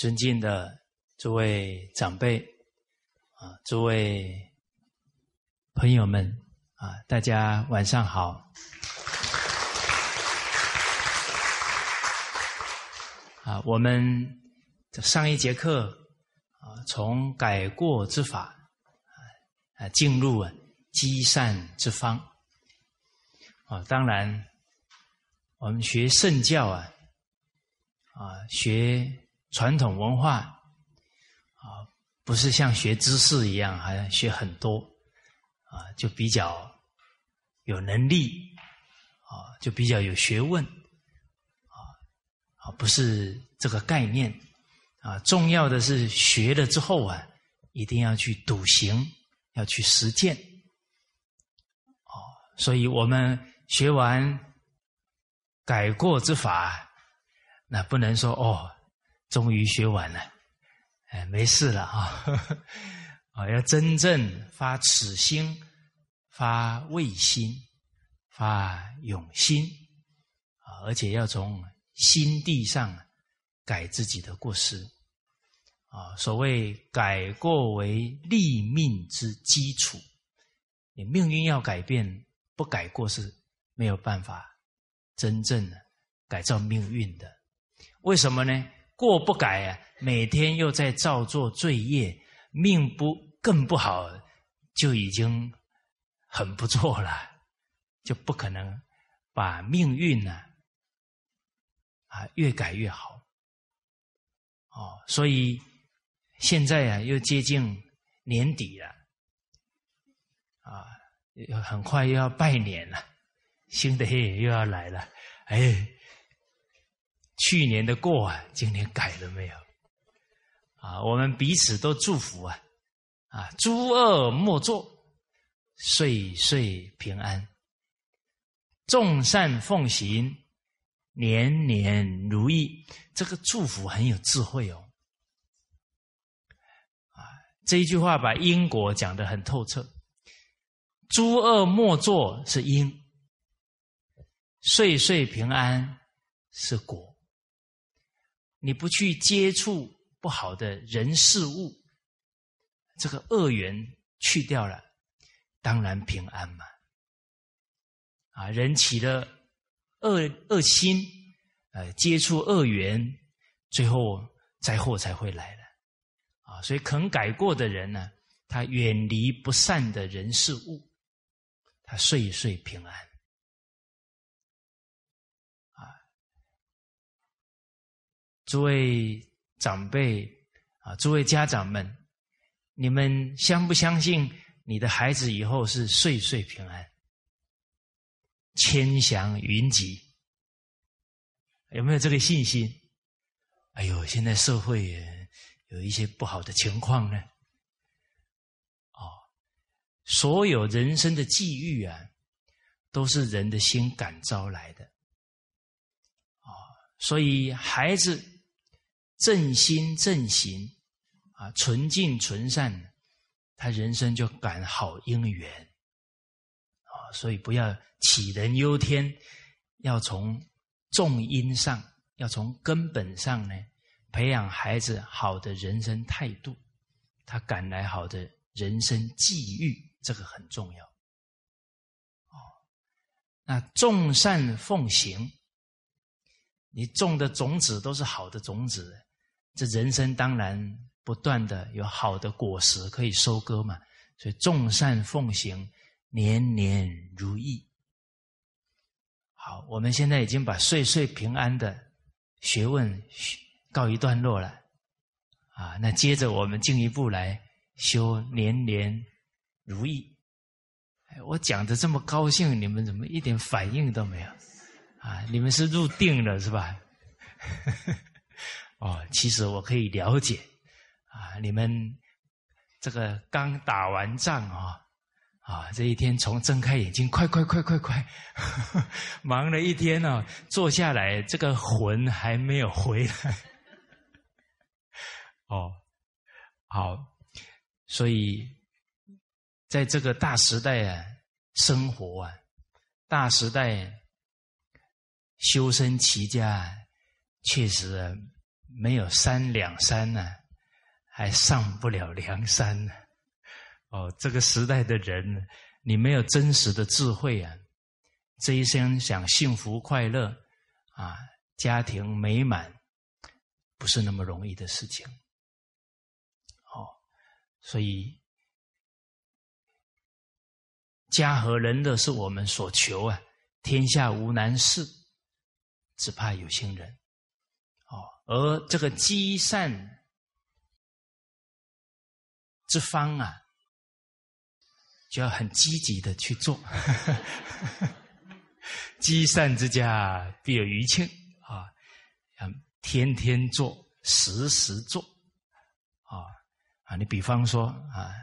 尊敬的诸位长辈啊，诸位朋友们啊，大家晚上好。啊，我们上一节课啊，从改过之法啊，进入啊积善之方啊。当然，我们学圣教啊，啊，学传统文化啊，不是像学知识一样，还要学很多啊，就比较有能力啊，就比较有学问。啊，不是这个概念啊！重要的是学了之后啊，一定要去笃行，要去实践。哦，所以我们学完改过之法，那不能说哦，终于学完了，哎，没事了啊！啊，要真正发此心、发畏心、发勇心啊，而且要从。心地上改自己的过失啊，所谓改过为立命之基础。你命运要改变，不改过是没有办法真正的改造命运的。为什么呢？过不改啊，每天又在造作罪业，命不更不好，就已经很不错了，就不可能把命运呢。啊，越改越好，哦，所以现在啊，又接近年底了，啊，很快又要拜年了，新的黑又要来了，哎，去年的过啊，今年改了没有？啊，我们彼此都祝福啊，啊，诸恶莫作，岁岁平安，众善奉行。年年如意，这个祝福很有智慧哦。啊，这一句话把因果讲得很透彻。诸恶莫作是因，岁岁平安是果。你不去接触不好的人事物，这个恶缘去掉了，当然平安嘛。啊，人起了。恶恶心，呃，接触恶缘，最后灾祸才会来了，啊，所以肯改过的人呢，他远离不善的人事物，他岁岁平安，啊，诸位长辈啊，诸位家长们，你们相不相信你的孩子以后是岁岁平安？千祥云集，有没有这个信心？哎呦，现在社会有一些不好的情况呢。哦，所有人生的际遇啊，都是人的心感召来的。啊，所以孩子正心正行啊，纯净纯善，他人生就感好姻缘。啊所以不要杞人忧天，要从重因上，要从根本上呢，培养孩子好的人生态度，他赶来好的人生际遇，这个很重要。哦，那众善奉行，你种的种子都是好的种子，这人生当然不断的有好的果实可以收割嘛。所以众善奉行。年年如意。好，我们现在已经把岁岁平安的学问告一段落了，啊，那接着我们进一步来修年年如意。哎我讲的这么高兴，你们怎么一点反应都没有？啊，你们是入定了是吧？哦，其实我可以了解，啊，你们这个刚打完仗啊。啊，这一天从睁开眼睛，快快快快快，忙了一天呢，坐下来，这个魂还没有回来。哦，好，所以在这个大时代啊，生活啊，大时代修身齐家，确实没有三两三呢，还上不了梁山呢。哦，这个时代的人，你没有真实的智慧啊，这一生想幸福快乐啊，家庭美满，不是那么容易的事情。哦，所以家和人乐是我们所求啊，天下无难事，只怕有心人。而这个积善之方啊。就要很积极的去做，积善之家必有余庆啊！要天天做，时时做啊啊！你比方说啊，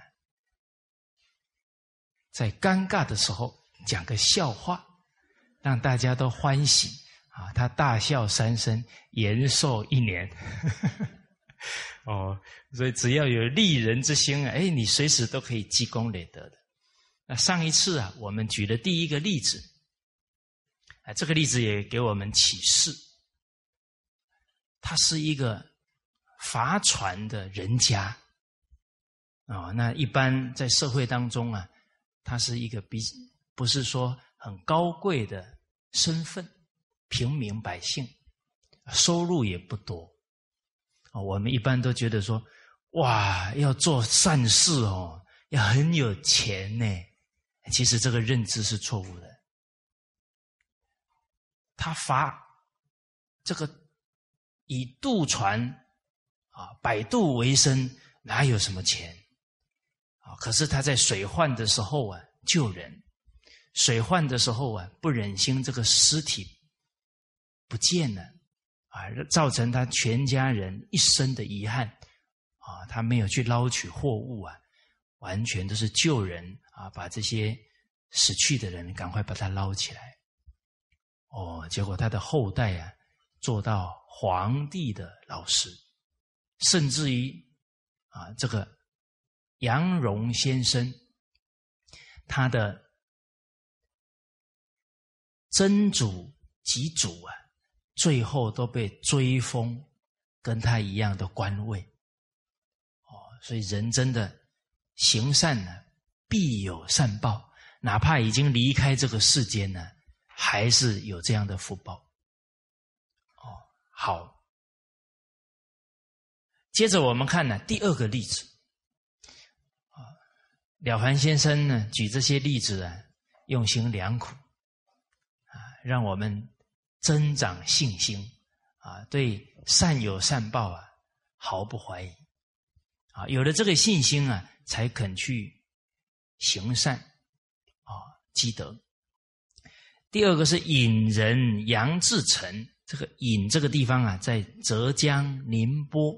在尴尬的时候讲个笑话，让大家都欢喜啊，他大笑三声，延寿一年。哦，所以只要有利人之心啊，哎，你随时都可以积功累德的。那上一次啊，我们举的第一个例子，啊，这个例子也给我们启示。他是一个划船的人家，啊，那一般在社会当中啊，他是一个比不是说很高贵的身份，平民百姓，收入也不多，啊，我们一般都觉得说，哇，要做善事哦，要很有钱呢。其实这个认知是错误的。他罚这个以渡船啊摆渡为生，哪有什么钱啊？可是他在水患的时候啊救人，水患的时候啊不忍心这个尸体不见了啊，造成他全家人一生的遗憾啊，他没有去捞取货物啊。完全都是救人啊！把这些死去的人赶快把他捞起来。哦，结果他的后代啊，做到皇帝的老师，甚至于啊，这个杨荣先生，他的曾祖及祖啊，最后都被追封跟他一样的官位。哦，所以人真的。行善呢，必有善报。哪怕已经离开这个世间呢，还是有这样的福报。哦，好。接着我们看呢，第二个例子。啊，了凡先生呢，举这些例子啊，用心良苦，啊，让我们增长信心，啊，对善有善报啊，毫不怀疑。啊，有了这个信心啊。才肯去行善啊，积德。第二个是引人杨志成，这个引这个地方啊，在浙江宁波，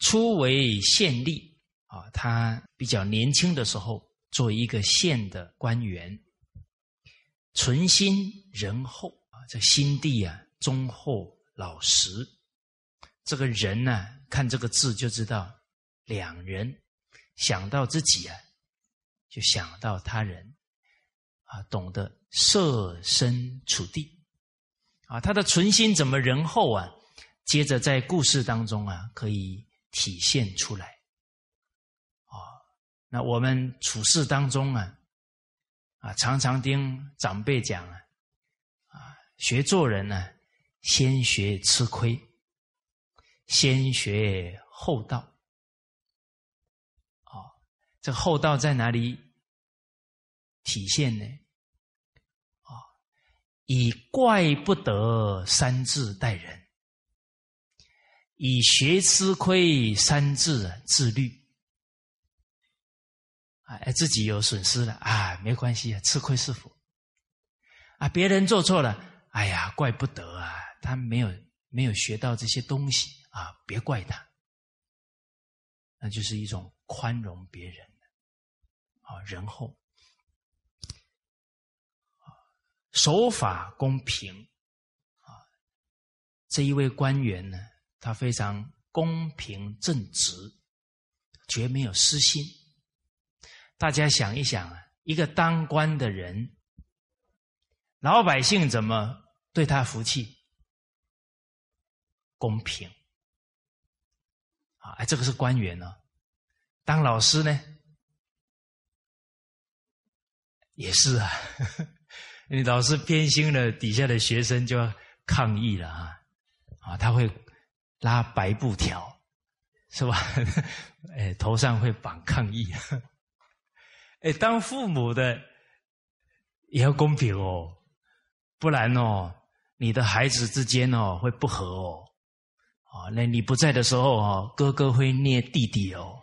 初为县吏啊，他比较年轻的时候做一个县的官员，存心仁厚，这心地啊忠厚老实。这个人呢，看这个字就知道两人。想到自己啊，就想到他人，啊，懂得设身处地，啊，他的存心怎么仁厚啊？接着在故事当中啊，可以体现出来，啊，那我们处事当中啊，啊，常常听长辈讲，啊，学做人呢，先学吃亏，先学厚道。哦这厚道在哪里体现呢？啊，以怪不得三字待人，以学吃亏三字自律。哎，自己有损失了啊，没关系啊，吃亏是福。啊，别人做错了，哎呀，怪不得啊，他没有没有学到这些东西啊，别怪他。那就是一种宽容别人。啊，仁厚，啊，守法公平，啊，这一位官员呢，他非常公平正直，绝没有私心。大家想一想啊，一个当官的人，老百姓怎么对他服气？公平啊，哎，这个是官员呢。当老师呢，也是啊。你老师偏心了，底下的学生就要抗议了啊！啊，他会拉白布条，是吧？哎，头上会绑抗议。哎，当父母的也要公平哦，不然哦，你的孩子之间哦会不和哦。啊，那你不在的时候哦，哥哥会捏弟弟哦。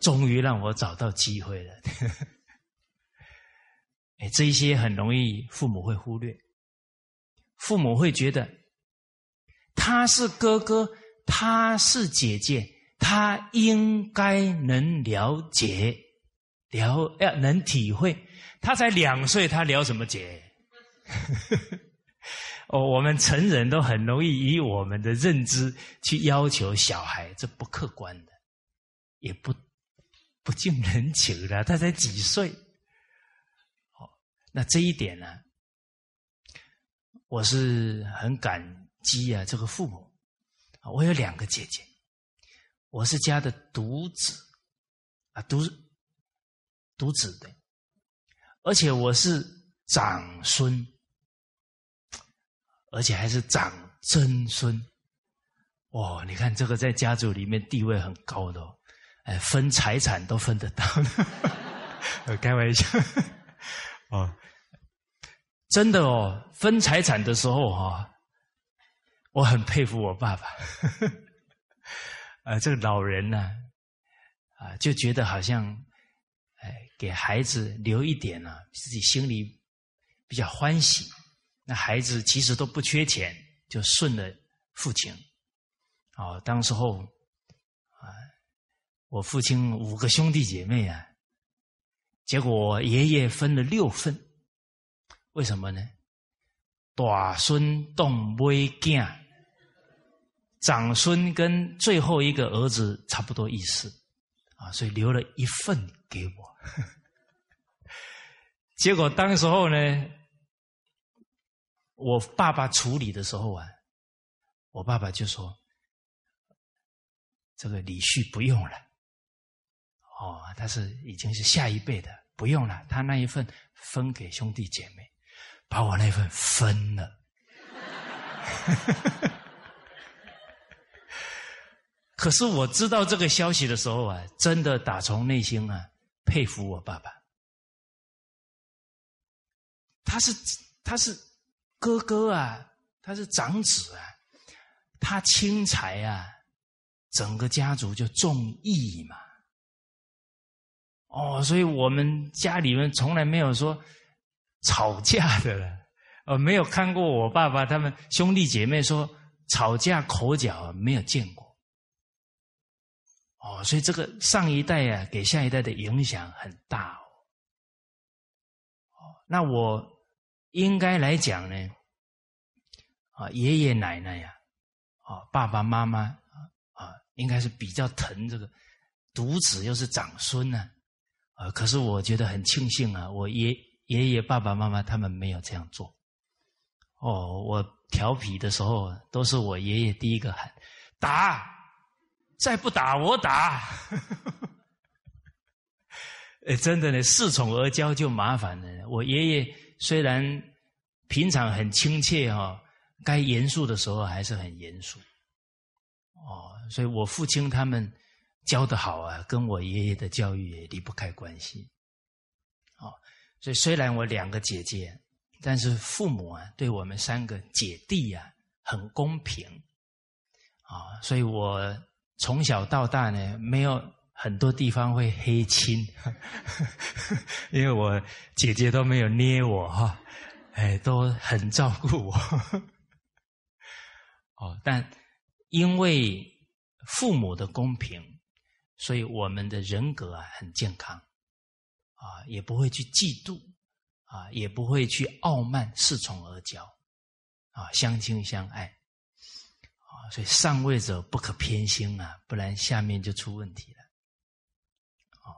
终于让我找到机会了。哎，这一些很容易父母会忽略，父母会觉得他是哥哥，他是姐姐，他应该能了解、了要能体会。他才两岁，他了什么解？哦，我们成人都很容易以我们的认知去要求小孩，这不客观的，也不不近人情的。他才几岁？哦那这一点呢，我是很感激啊，这个父母，我有两个姐姐，我是家的独子啊，独独子的，而且我是长孙，而且还是长曾孙，哇！你看这个在家族里面地位很高的，哦哎，分财产都分得到的，开玩笑。哦，真的哦，分财产的时候哈，我很佩服我爸爸。啊，这个老人呢，啊，就觉得好像，哎，给孩子留一点呢，自己心里比较欢喜。那孩子其实都不缺钱，就顺了父亲。哦，当时候啊，我父亲五个兄弟姐妹啊。结果爷爷分了六份，为什么呢？大孙动未囝，长孙跟最后一个儿子差不多意思啊，所以留了一份给我。结果当时候呢，我爸爸处理的时候啊，我爸爸就说：“这个李旭不用了。”哦，他是已经是下一辈的，不用了。他那一份分给兄弟姐妹，把我那份分了。可是我知道这个消息的时候啊，真的打从内心啊佩服我爸爸。他是他是哥哥啊，他是长子啊，他轻财啊，整个家族就重义嘛。哦，所以我们家里面从来没有说吵架的了，呃，没有看过我爸爸他们兄弟姐妹说吵架口角，没有见过。哦，所以这个上一代啊，给下一代的影响很大哦。哦，那我应该来讲呢，啊，爷爷奶奶呀，啊，爸爸妈妈啊，应该是比较疼这个独子，又是长孙呢。啊！可是我觉得很庆幸啊，我爷爷爷爸爸妈妈他们没有这样做。哦，我调皮的时候都是我爷爷第一个喊打，再不打我打。哎，真的呢，恃宠而骄就麻烦了。我爷爷虽然平常很亲切哈，该严肃的时候还是很严肃。哦，所以我父亲他们。教的好啊，跟我爷爷的教育也离不开关系。哦，所以虽然我两个姐姐，但是父母啊，对我们三个姐弟啊，很公平。啊，所以我从小到大呢，没有很多地方会黑亲，因为我姐姐都没有捏我哈，哎，都很照顾我。哦，但因为父母的公平。所以我们的人格啊很健康，啊也不会去嫉妒，啊也不会去傲慢恃宠而骄，啊相亲相爱，啊所以上位者不可偏心啊，不然下面就出问题了，啊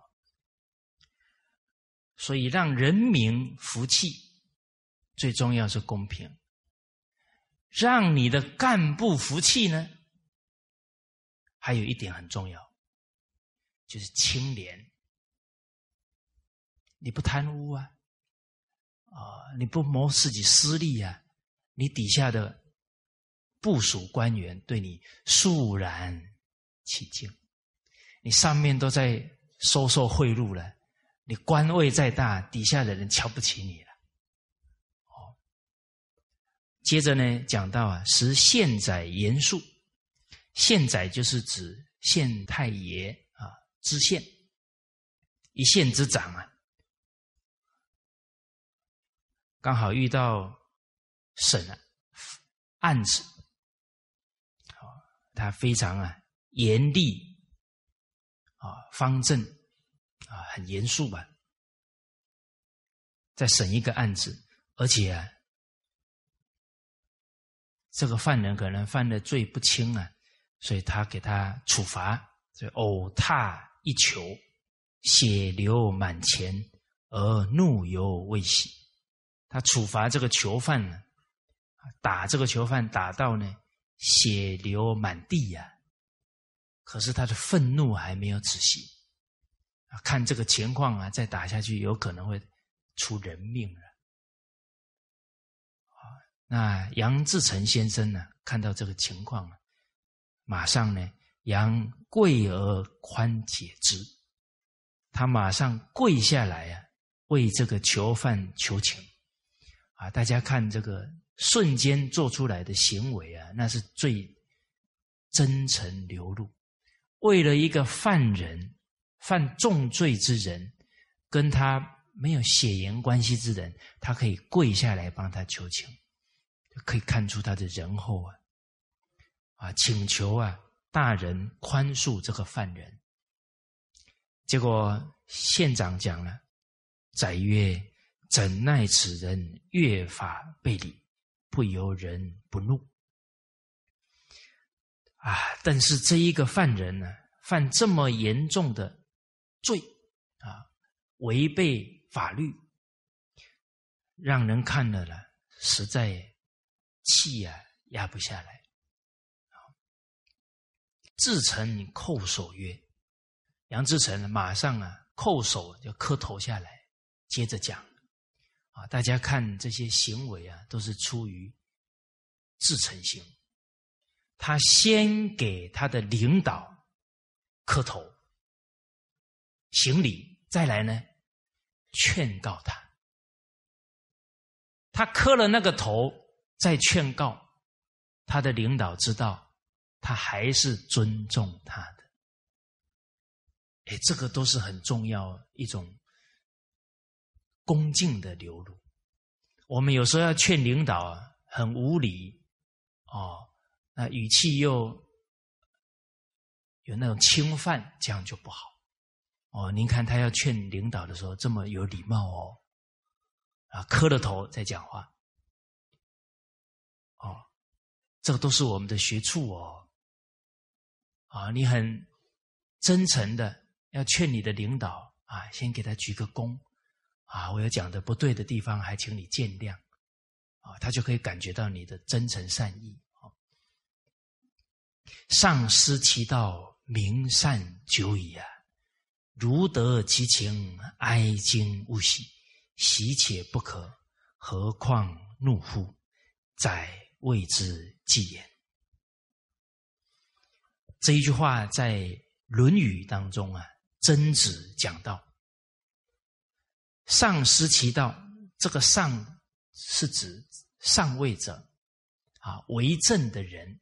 所以让人民服气，最重要是公平，让你的干部服气呢？还有一点很重要，就是清廉。你不贪污啊，啊，你不谋自己私利啊，你底下的部属官员对你肃然起敬，你上面都在收受贿赂了，你官位再大，底下的人瞧不起你了。哦，接着呢，讲到啊，时县宰严肃，县宰就是指县太爷啊，知县，一县之长啊。刚好遇到审案子，啊，他非常啊严厉啊方正啊很严肃吧，在审一个案子，而且啊，这个犯人可能犯的罪不轻啊，所以他给他处罚，就呕踏一球，血流满前，而怒犹未息。他处罚这个囚犯呢，打这个囚犯打到呢血流满地呀，可是他的愤怒还没有止息，看这个情况啊，再打下去有可能会出人命了。啊，那杨志成先生呢，看到这个情况啊，马上呢，杨跪而宽解之，他马上跪下来啊，为这个囚犯求情。啊，大家看这个瞬间做出来的行为啊，那是最真诚流露。为了一个犯人、犯重罪之人，跟他没有血缘关系之人，他可以跪下来帮他求情，可以看出他的仁厚啊！啊，请求啊，大人宽恕这个犯人。结果县长讲了，载曰。怎奈此人越法背礼，不由人不怒啊！但是这一个犯人呢，犯这么严重的罪啊，违背法律，让人看了呢，实在气啊压不下来。自成叩首曰：“杨志成马上啊叩首就磕头下来，接着讲。”啊，大家看这些行为啊，都是出于自诚心。他先给他的领导磕头行礼，再来呢劝告他。他磕了那个头，再劝告他的领导，知道他还是尊重他的。哎，这个都是很重要一种。恭敬的流露，我们有时候要劝领导啊，很无理哦，那语气又有那种侵犯，这样就不好哦。您看他要劝领导的时候，这么有礼貌哦，啊，磕了头再讲话，哦，这个都是我们的学处哦，啊，你很真诚的要劝你的领导啊，先给他鞠个躬。啊，我有讲的不对的地方，还请你见谅，啊，他就可以感觉到你的真诚善意。啊，上师其道，明善久矣啊，如得其情，哀惊勿喜，喜且不可，何况怒乎？在谓之计言。这一句话在《论语》当中啊，曾子讲到。上失其道，这个上是指上位者啊，为政的人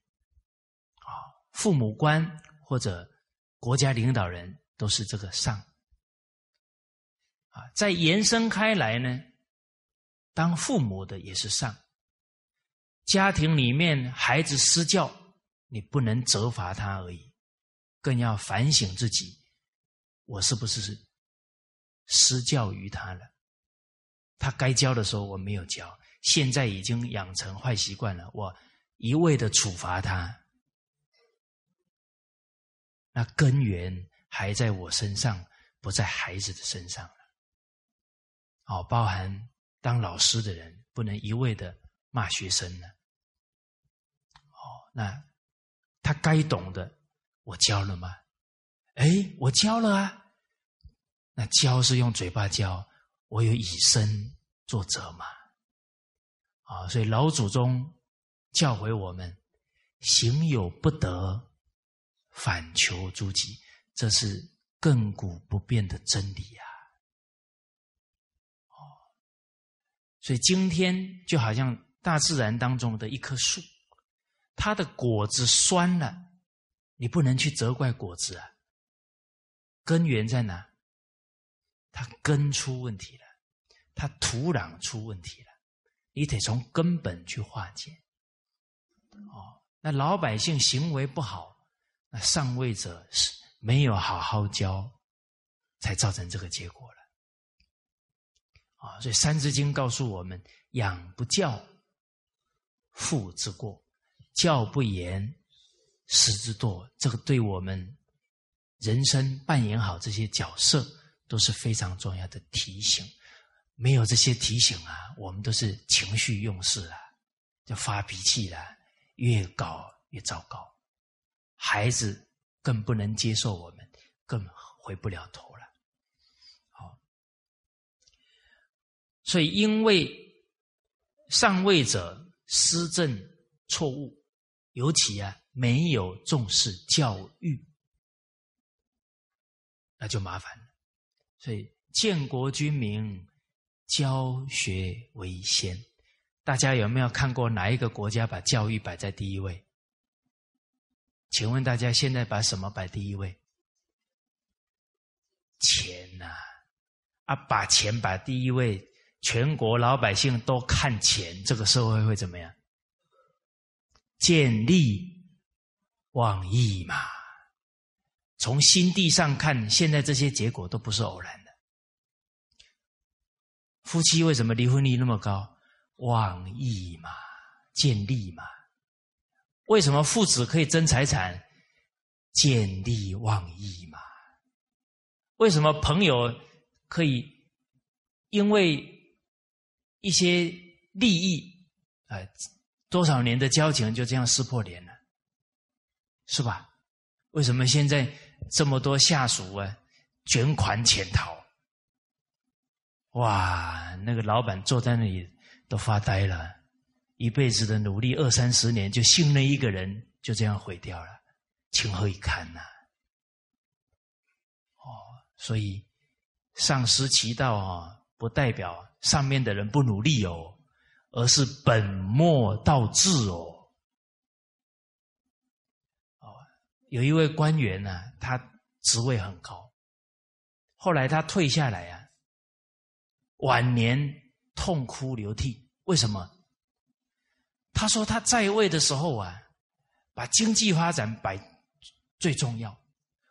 啊，父母官或者国家领导人都是这个上啊。再延伸开来呢，当父母的也是上。家庭里面孩子施教，你不能责罚他而已，更要反省自己，我是不是？施教于他了，他该教的时候我没有教，现在已经养成坏习惯了，我一味的处罚他，那根源还在我身上，不在孩子的身上了。哦，包含当老师的人不能一味的骂学生了。哦，那他该懂的我教了吗？哎，我教了啊。那教是用嘴巴教，我有以身作则嘛？啊，所以老祖宗教诲我们：行有不得，反求诸己，这是亘古不变的真理呀。哦，所以今天就好像大自然当中的一棵树，它的果子酸了，你不能去责怪果子啊，根源在哪？它根出问题了，它土壤出问题了，你得从根本去化解。哦，那老百姓行为不好，那上位者是没有好好教，才造成这个结果了。啊，所以《三字经》告诉我们：养不教，父之过；教不严，师之惰。这个对我们人生扮演好这些角色。都是非常重要的提醒，没有这些提醒啊，我们都是情绪用事啊，就发脾气了，越搞越糟糕，孩子更不能接受我们，更回不了头了。好，所以因为上位者施政错误，尤其啊没有重视教育，那就麻烦了。所以，建国军民，教学为先。大家有没有看过哪一个国家把教育摆在第一位？请问大家现在把什么摆第一位？钱呐！啊，把钱摆第一位，全国老百姓都看钱，这个社会会怎么样？见利忘义嘛。从心地上看，现在这些结果都不是偶然的。夫妻为什么离婚率那么高？忘义嘛，见利嘛。为什么父子可以争财产？见利忘义嘛。为什么朋友可以因为一些利益啊，多少年的交情就这样撕破脸了？是吧？为什么现在？这么多下属啊，卷款潜逃，哇！那个老板坐在那里都发呆了，一辈子的努力二三十年，就信任一个人，就这样毁掉了，情何以堪呐！哦，所以上失其道啊，不代表上面的人不努力哦，而是本末倒置哦哦。有一位官员呢，他职位很高，后来他退下来啊，晚年痛哭流涕。为什么？他说他在位的时候啊，把经济发展摆最重要，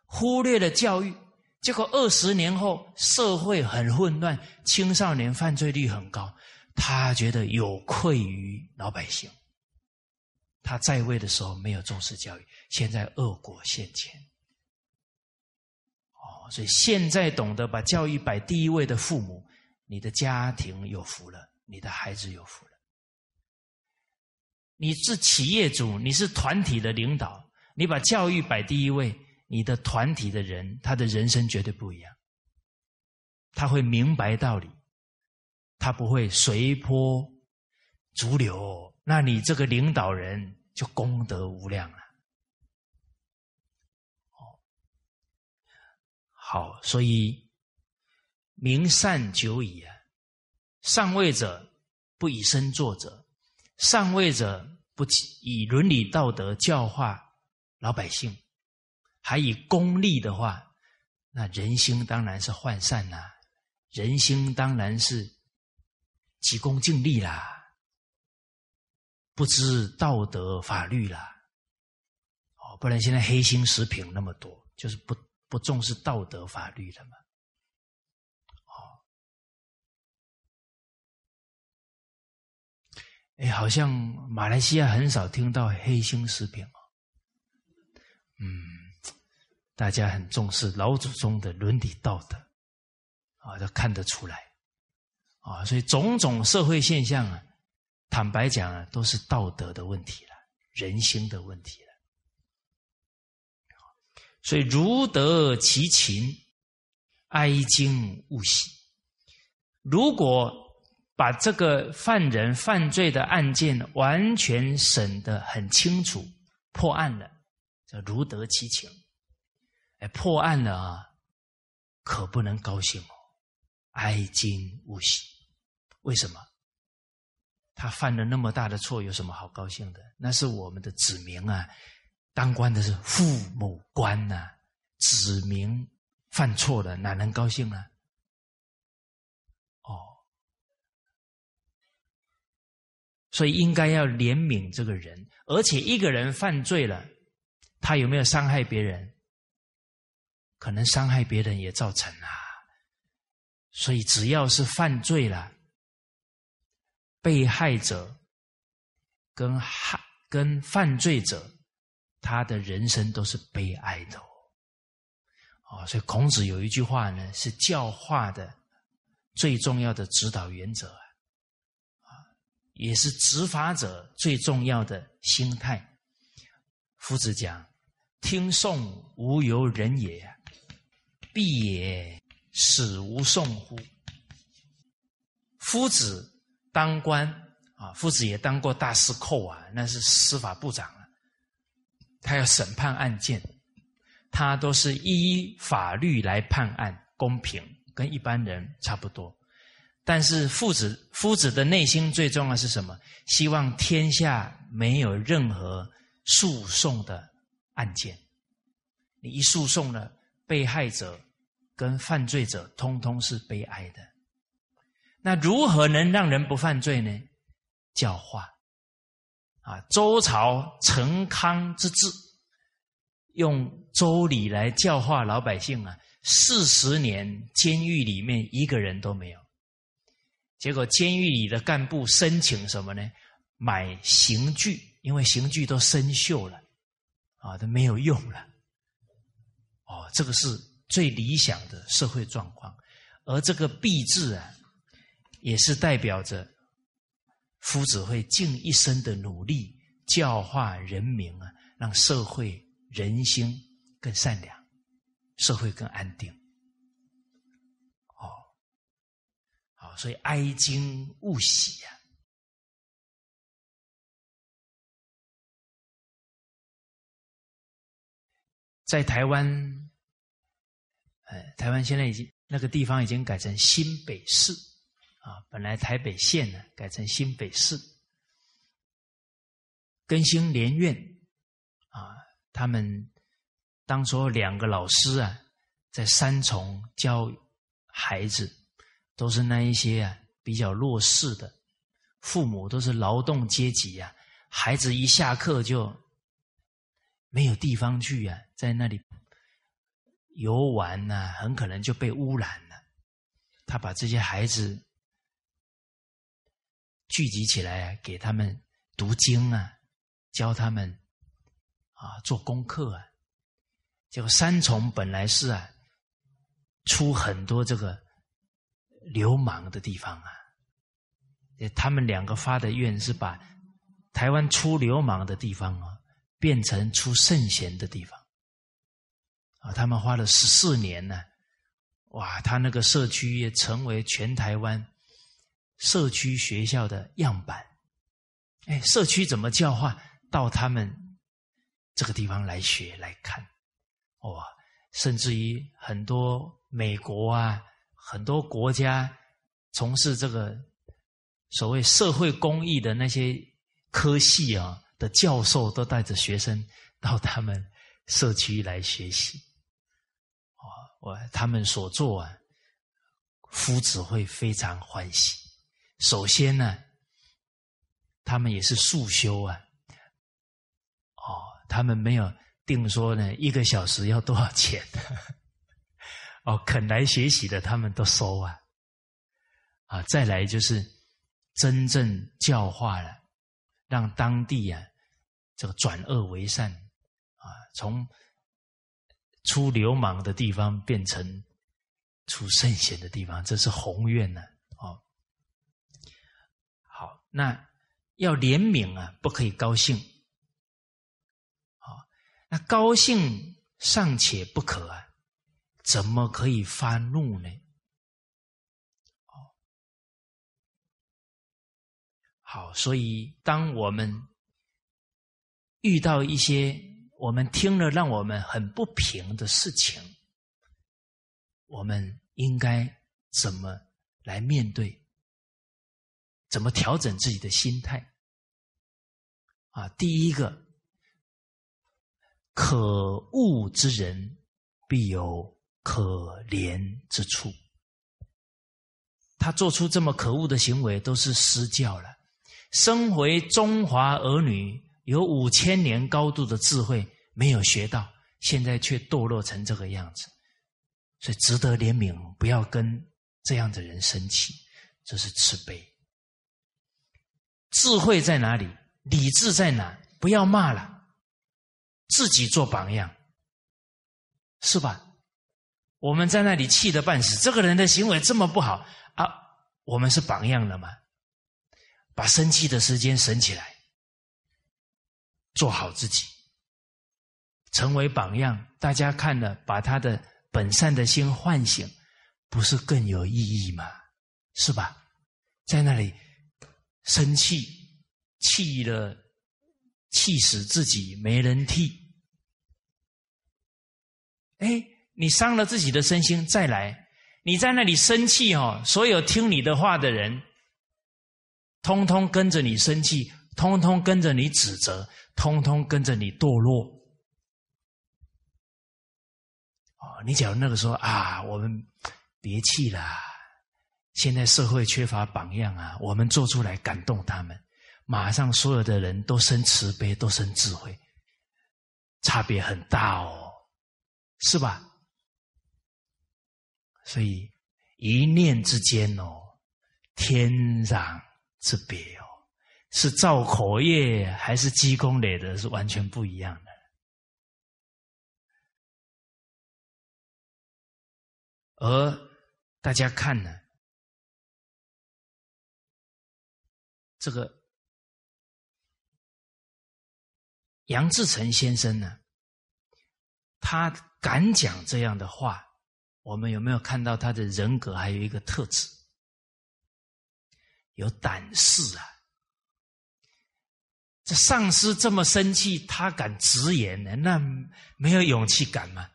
忽略了教育，结果二十年后社会很混乱，青少年犯罪率很高，他觉得有愧于老百姓。他在位的时候没有重视教育，现在恶果现前。哦，所以现在懂得把教育摆第一位的父母，你的家庭有福了，你的孩子有福了。你是企业主，你是团体的领导，你把教育摆第一位，你的团体的人，他的人生绝对不一样。他会明白道理，他不会随波逐流。那你这个领导人就功德无量了。哦，好，所以明善久矣啊，上位者不以身作则，上位者不以伦理道德教化老百姓，还以功利的话，那人心当然是涣散呐，人心当然是急功近利啦。不知道德法律啦，哦，不然现在黑心食品那么多，就是不不重视道德法律了嘛，哎，好像马来西亚很少听到黑心食品哦，嗯，大家很重视老祖宗的伦理道德，啊，都看得出来，啊，所以种种社会现象啊。坦白讲啊，都是道德的问题了，人心的问题了。所以如得其情，哀惊勿喜。如果把这个犯人犯罪的案件完全审得很清楚，破案了，叫如得其情。哎，破案了啊，可不能高兴哦，哀今勿喜。为什么？他犯了那么大的错，有什么好高兴的？那是我们的子民啊，当官的是父母官呐，子民犯错了，哪能高兴呢？哦，所以应该要怜悯这个人，而且一个人犯罪了，他有没有伤害别人？可能伤害别人也造成啊，所以只要是犯罪了。被害者跟害跟犯罪者，他的人生都是悲哀的哦。所以孔子有一句话呢，是教化的最重要的指导原则啊，也是执法者最重要的心态。夫子讲：“听讼无由人也，必也使无讼乎？”夫子。当官啊，夫子也当过大司寇啊，那是司法部长啊。他要审判案件，他都是依法律来判案，公平，跟一般人差不多。但是夫子夫子的内心最重要是什么？希望天下没有任何诉讼的案件。你一诉讼了，被害者跟犯罪者通通是悲哀的。那如何能让人不犯罪呢？教化啊，周朝成康之治，用周礼来教化老百姓啊。四十年监狱里面一个人都没有，结果监狱里的干部申请什么呢？买刑具，因为刑具都生锈了，啊，都没有用了。哦，这个是最理想的社会状况，而这个币字啊。也是代表着夫子会尽一生的努力教化人民啊，让社会人心更善良，社会更安定。哦，所以哀惊勿喜呀。在台湾，呃，台湾现在已经那个地方已经改成新北市。啊，本来台北县呢，改成新北市，更新联院啊，他们当初两个老师啊，在三重教孩子，都是那一些啊比较弱势的父母，都是劳动阶级啊，孩子一下课就没有地方去啊，在那里游玩呢，很可能就被污染了。他把这些孩子。聚集起来给他们读经啊，教他们啊做功课啊。结果三重本来是啊出很多这个流氓的地方啊，他们两个发的愿是把台湾出流氓的地方啊变成出圣贤的地方啊。他们花了十四年呢，哇，他那个社区也成为全台湾。社区学校的样板，哎，社区怎么教化？到他们这个地方来学来看，哇！甚至于很多美国啊，很多国家从事这个所谓社会公益的那些科系啊的教授，都带着学生到他们社区来学习。哦，我他们所做啊，夫子会非常欢喜。首先呢，他们也是速修啊，哦，他们没有定说呢一个小时要多少钱，哦，肯来学习的他们都收啊，啊，再来就是真正教化了，让当地啊这个转恶为善啊，从出流氓的地方变成出圣贤的地方，这是宏愿呢。那要怜悯啊，不可以高兴。好，那高兴尚且不可啊，怎么可以发怒呢？好，所以当我们遇到一些我们听了让我们很不平的事情，我们应该怎么来面对？怎么调整自己的心态？啊，第一个，可恶之人必有可怜之处。他做出这么可恶的行为，都是失教了。身为中华儿女，有五千年高度的智慧，没有学到，现在却堕落成这个样子，所以值得怜悯。不要跟这样的人生气，这是慈悲。智慧在哪里？理智在哪？不要骂了，自己做榜样，是吧？我们在那里气得半死，这个人的行为这么不好啊！我们是榜样了吗？把生气的时间省起来，做好自己，成为榜样。大家看了，把他的本善的心唤醒，不是更有意义吗？是吧？在那里生气，气了。气死自己没人替，哎，你伤了自己的身心，再来，你在那里生气哦，所有听你的话的人，通通跟着你生气，通通跟着你指责，通通跟着你堕落。哦，你假如那个时候啊，我们别气了，现在社会缺乏榜样啊，我们做出来感动他们。马上，所有的人都生慈悲，都生智慧，差别很大哦，是吧？所以一念之间哦，天壤之别哦，是造口业还是积功累德，是完全不一样的。而大家看呢，这个。杨志成先生呢？他敢讲这样的话，我们有没有看到他的人格？还有一个特质，有胆识啊！这上司这么生气，他敢直言呢？那没有勇气敢吗？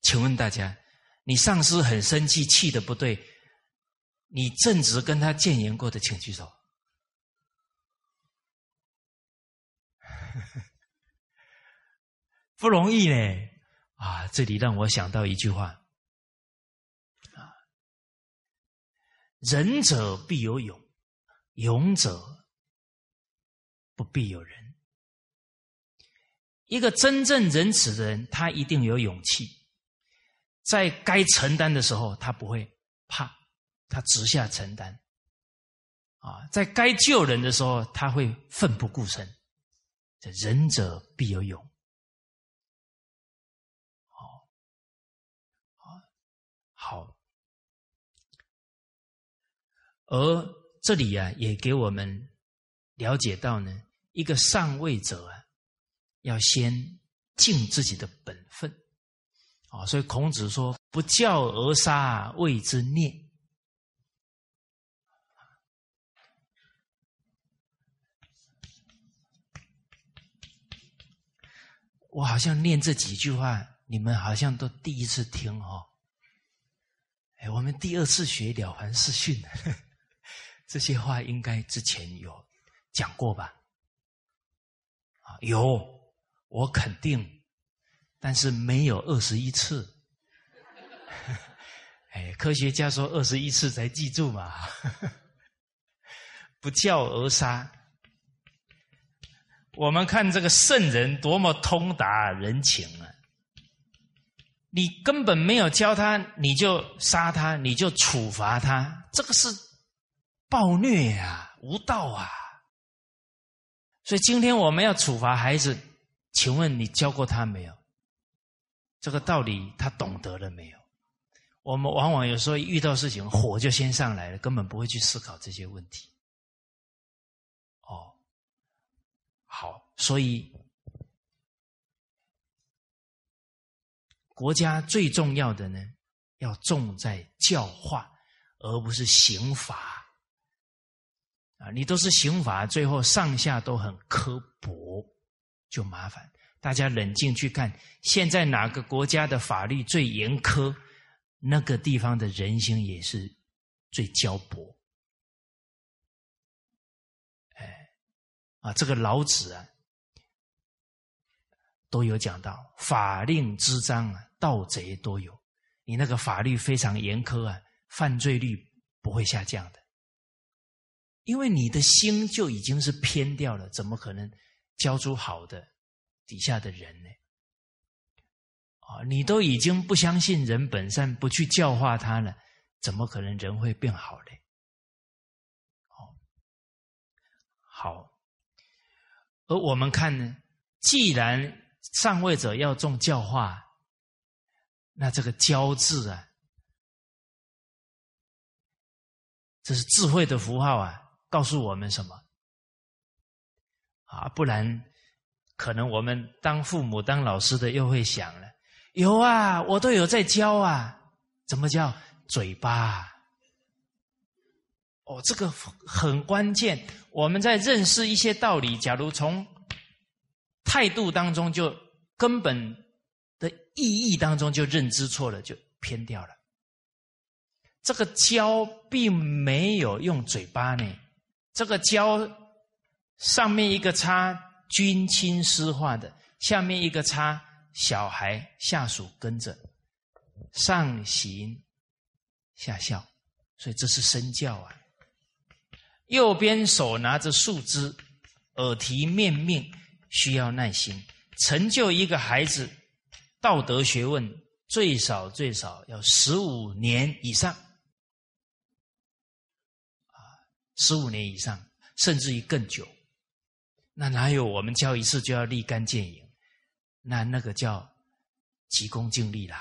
请问大家，你上司很生气，气的不对，你正直跟他谏言过的，请举手。不容易呢，啊！这里让我想到一句话，仁者必有勇，勇者不必有仁。一个真正仁慈的人，他一定有勇气，在该承担的时候，他不会怕，他直下承担。啊，在该救人的时候，他会奋不顾身。这仁者必有勇。好，而这里啊，也给我们了解到呢，一个上位者啊，要先尽自己的本分啊。所以孔子说：“不教而杀，谓之孽。”我好像念这几句话，你们好像都第一次听哦。哎，我们第二次学《了凡四训》，这些话应该之前有讲过吧？啊，有，我肯定，但是没有二十一次。哎，科学家说二十一次才记住嘛。不教而杀，我们看这个圣人多么通达人情啊！你根本没有教他，你就杀他，你就处罚他，这个是暴虐啊，无道啊！所以今天我们要处罚孩子，请问你教过他没有？这个道理他懂得了没有？我们往往有时候遇到事情，火就先上来了，根本不会去思考这些问题。哦，好，所以。国家最重要的呢，要重在教化，而不是刑罚。啊，你都是刑法，最后上下都很刻薄，就麻烦。大家冷静去看，现在哪个国家的法律最严苛，那个地方的人心也是最焦薄。哎，啊，这个老子啊，都有讲到，法令之章啊，盗贼都有。你那个法律非常严苛啊，犯罪率不会下降的，因为你的心就已经是偏掉了，怎么可能教出好的？底下的人呢？啊，你都已经不相信人本善，不去教化他了，怎么可能人会变好嘞？哦，好。而我们看呢，既然上位者要重教化，那这个“教”字啊，这是智慧的符号啊，告诉我们什么？啊，不然。可能我们当父母、当老师的又会想了：有啊，我都有在教啊，怎么叫？嘴巴。哦，这个很关键。我们在认识一些道理，假如从态度当中就根本的意义当中就认知错了，就偏掉了。这个教并没有用嘴巴呢，这个教上面一个叉。君亲师化的，下面一个叉，小孩下属跟着上行下效，所以这是身教啊。右边手拿着树枝，耳提面命，需要耐心。成就一个孩子道德学问，最少最少要十五年以上啊，十五年以上，甚至于更久。那哪有我们教一次就要立竿见影？那那个叫急功近利啦，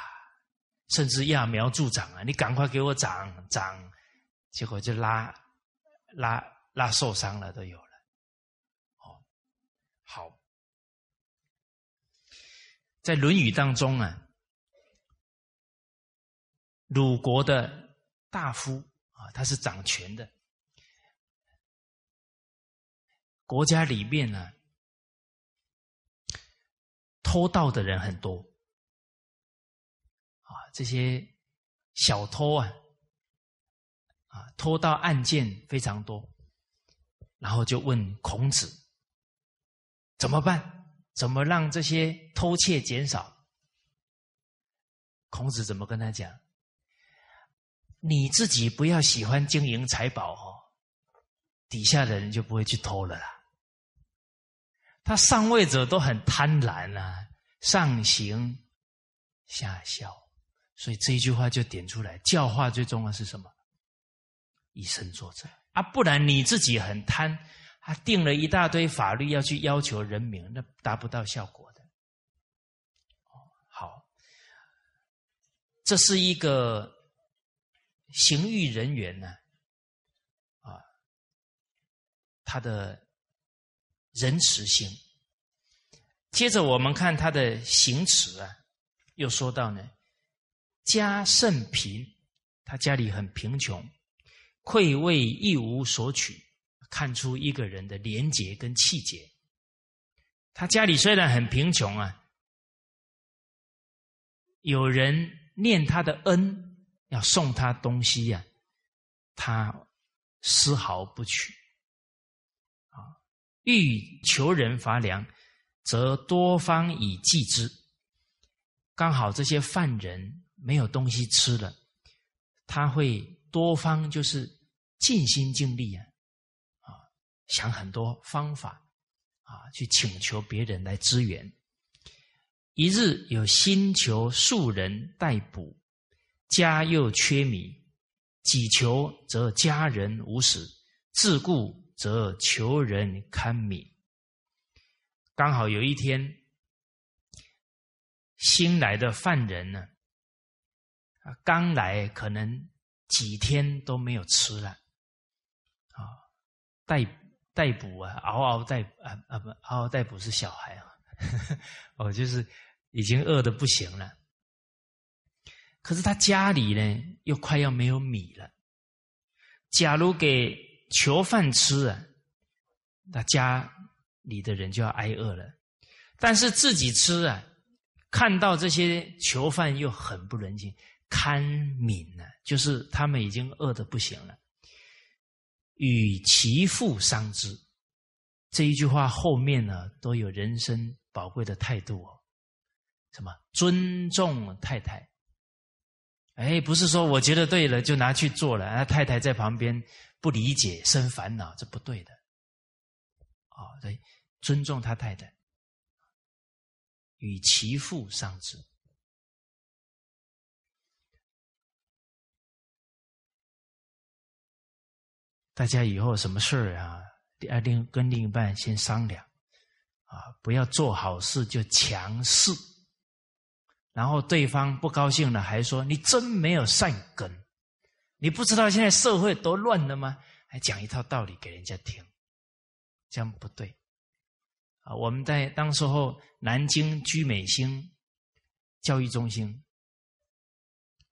甚至揠苗助长啊！你赶快给我长长，结果就拉拉拉受伤了都有了。哦，好，在《论语》当中啊，鲁国的大夫啊，他是掌权的。国家里面呢，偷盗的人很多，啊，这些小偷啊，啊，偷盗案件非常多，然后就问孔子怎么办？怎么让这些偷窃减少？孔子怎么跟他讲？你自己不要喜欢金银财宝哦，底下的人就不会去偷了啦。他上位者都很贪婪啊，上行下效，所以这一句话就点出来，教化最重要是什么？以身作则啊，不然你自己很贪，他定了一大堆法律要去要求人民，那达不到效果的。好，这是一个刑狱人员呢，啊，他的。仁慈心。接着我们看他的行持啊，又说到呢，家甚贫，他家里很贫穷，愧为一无所取，看出一个人的廉洁跟气节。他家里虽然很贫穷啊，有人念他的恩，要送他东西呀，他丝毫不取。欲求人乏粮，则多方以济之。刚好这些犯人没有东西吃了，他会多方就是尽心尽力啊，啊，想很多方法啊，去请求别人来支援。一日有新求数人待补，家又缺米，己求则家人无食，自顾。则求人堪米。刚好有一天，新来的犯人呢，啊，刚来可能几天都没有吃了，啊，逮逮捕啊，嗷嗷待啊啊不，嗷嗷待哺是小孩啊，哦，就是已经饿的不行了，可是他家里呢又快要没有米了。假如给囚犯吃啊，那家里的人就要挨饿了。但是自己吃啊，看到这些囚犯又很不忍心，堪悯呢，就是他们已经饿得不行了。与其父伤之，这一句话后面呢都有人生宝贵的态度哦。什么尊重太太？哎，不是说我觉得对了就拿去做了，啊太太在旁边不理解生烦恼，这不对的。啊，对，尊重他太太，与其父伤之。大家以后什么事儿啊，要另跟另一半先商量，啊，不要做好事就强势。然后对方不高兴了，还说你真没有善根，你不知道现在社会多乱了吗？还讲一套道理给人家听，这样不对。啊，我们在当时候南京居美兴教育中心，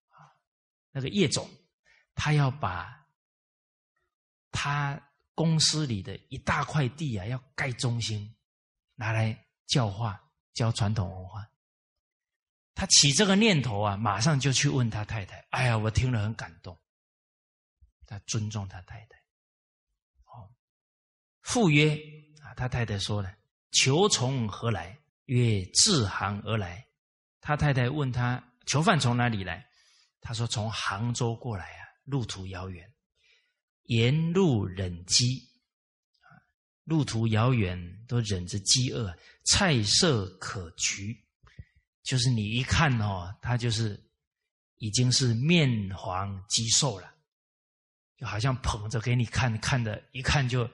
啊，那个叶总，他要把他公司里的一大块地啊，要盖中心，拿来教化教传统文化。他起这个念头啊，马上就去问他太太。哎呀，我听了很感动。他尊重他太太。哦，赴约啊，他太太说了：“囚从何来？”曰：“自杭而来。”他太太问他：“囚犯从哪里来？”他说：“从杭州过来啊，路途遥远，沿路忍饥，路途遥远都忍着饥饿，菜色可取。”就是你一看哦，他就是已经是面黄肌瘦了，就好像捧着给你看，看的一看就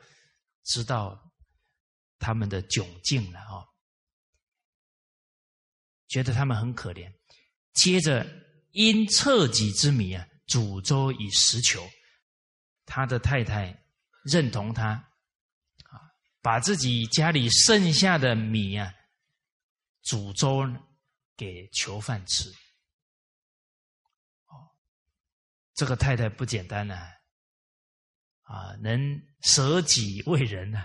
知道他们的窘境了哦，觉得他们很可怜。接着因彻己之米啊，煮粥以食求，他的太太认同他啊，把自己家里剩下的米啊煮粥。给囚犯吃，哦，这个太太不简单呢，啊，能舍己为人呢，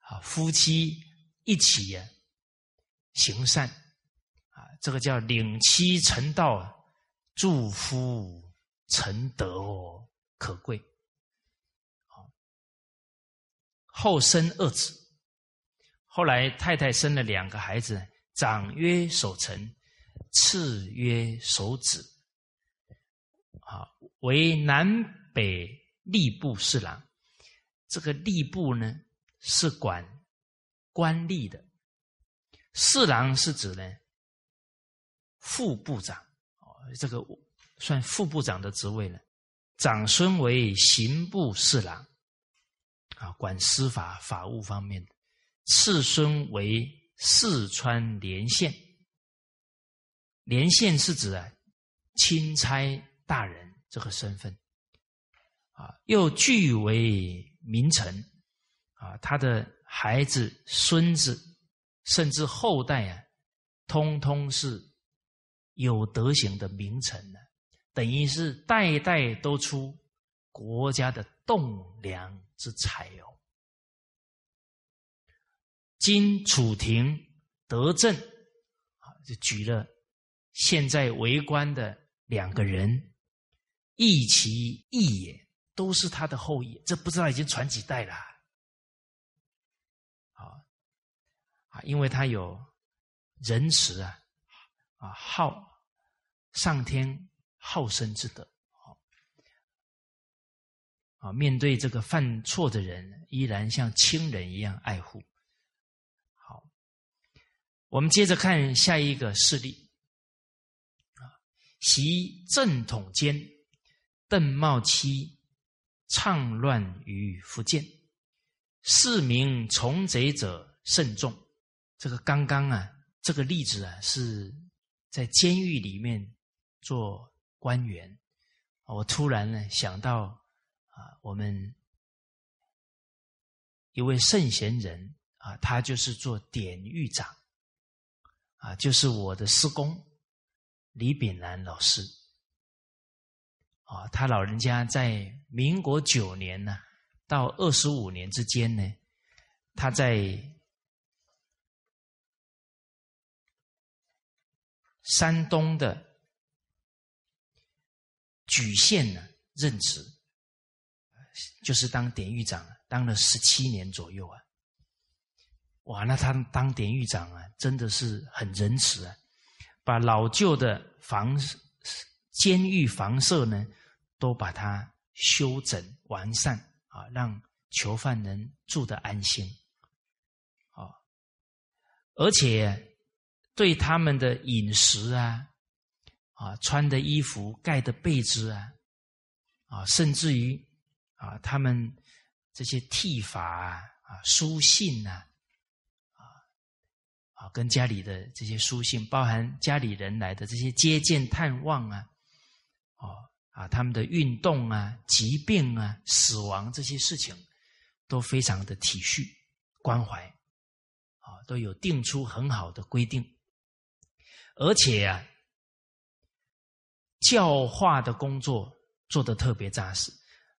啊，夫妻一起呀行善，啊，这个叫领妻成道，助夫成德哦，可贵。好，后生二子，后来太太生了两个孩子，长曰守成。次曰守子，啊，为南北吏部侍郎。这个吏部呢，是管官吏的；侍郎是指呢副部长，哦，这个算副部长的职位了。长孙为刑部侍郎，啊，管司法法务方面的；次孙为四川连县。连线是指啊，钦差大人这个身份，啊，又据为名臣，啊，他的孩子、孙子，甚至后代啊，通通是有德行的名臣呢，等于是代代都出国家的栋梁之才哦。今楚廷德政，啊，就举了。现在为官的两个人，一其一也，都是他的后裔。这不知道已经传几代了。啊啊，因为他有仁慈啊，啊好上天好生之德，啊面对这个犯错的人，依然像亲人一样爱护。好，我们接着看下一个事例。其正统间，邓茂期畅乱于福建，市民从贼者甚众。这个刚刚啊，这个例子啊，是在监狱里面做官员。我突然呢想到啊，我们一位圣贤人啊，他就是做典狱长啊，就是我的师公。李炳南老师啊，他老人家在民国九年呢到二十五年之间呢，他在山东的莒县呢任职，就是当典狱长，当了十七年左右啊。哇，那他当典狱长啊，真的是很仁慈啊，把老旧的房监狱房舍呢，都把它修整完善啊，让囚犯能住得安心啊，而且对他们的饮食啊、啊穿的衣服、盖的被子啊、啊甚至于啊他们这些剃发啊、啊书信啊。跟家里的这些书信，包含家里人来的这些接见探望啊，哦啊，他们的运动啊、疾病啊、死亡这些事情，都非常的体恤关怀，啊，都有定出很好的规定，而且啊，教化的工作做得特别扎实，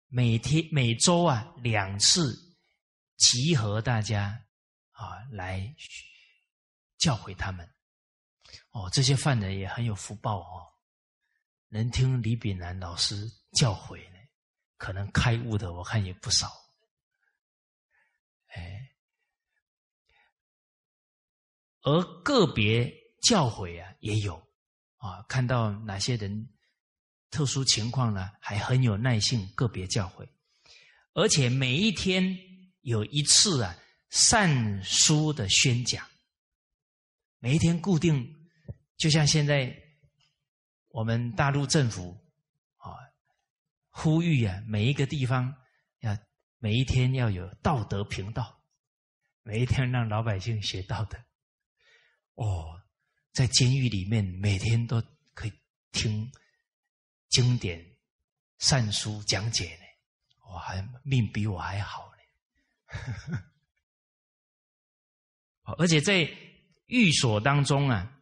每天每周啊两次集合大家啊来。教诲他们，哦，这些犯人也很有福报哦，能听李炳南老师教诲呢，可能开悟的我看也不少。哎，而个别教诲啊也有啊，看到哪些人特殊情况呢，还很有耐性，个别教诲，而且每一天有一次啊善书的宣讲。每一天固定，就像现在我们大陆政府啊，呼吁啊，每一个地方要每一天要有道德频道，每一天让老百姓学道德。哦，在监狱里面每天都可以听经典善书讲解呢，我还命比我还好呢。而且在。寓所当中啊，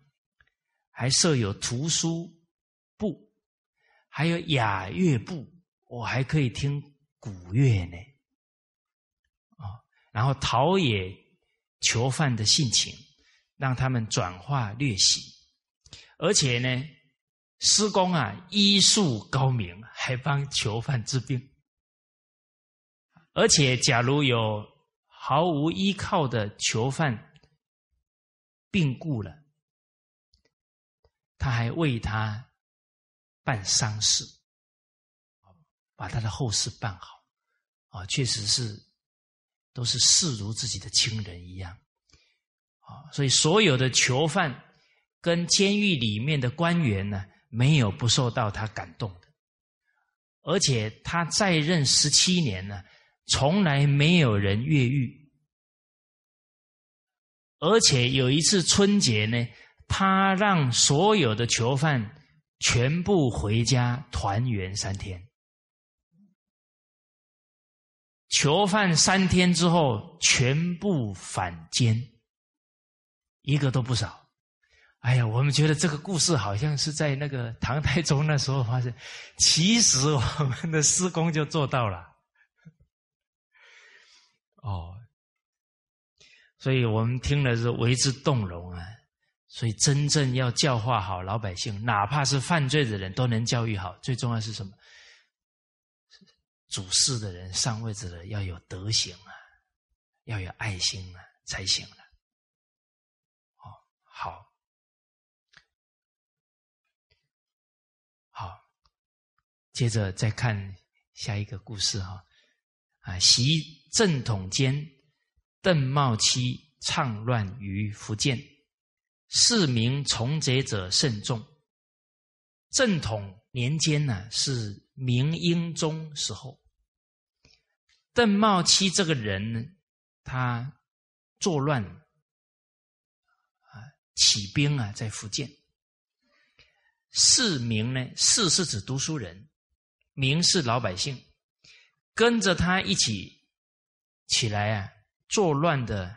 还设有图书部，还有雅乐部，我还可以听古乐呢。啊，然后陶冶囚犯的性情，让他们转化略习，而且呢，施工啊医术高明，还帮囚犯治病。而且，假如有毫无依靠的囚犯。病故了，他还为他办丧事，把他的后事办好，啊，确实是都是视如自己的亲人一样，啊，所以所有的囚犯跟监狱里面的官员呢，没有不受到他感动的，而且他在任十七年呢，从来没有人越狱。而且有一次春节呢，他让所有的囚犯全部回家团圆三天。囚犯三天之后全部返监，一个都不少。哎呀，我们觉得这个故事好像是在那个唐太宗那时候发生，其实我们的施工就做到了。哦。所以我们听了是为之动容啊！所以真正要教化好老百姓，哪怕是犯罪的人都能教育好。最重要是什么？主事的人、上位者的要有德行啊，要有爱心啊，才行了。哦，好，好，接着再看下一个故事哈。啊，习正统间。邓茂期倡乱于福建，市民从贼者甚众。正统年间呢，是明英宗时候。邓茂期这个人呢，他作乱啊，起兵啊，在福建。市民呢，市是指读书人，民是老百姓，跟着他一起起来啊。作乱的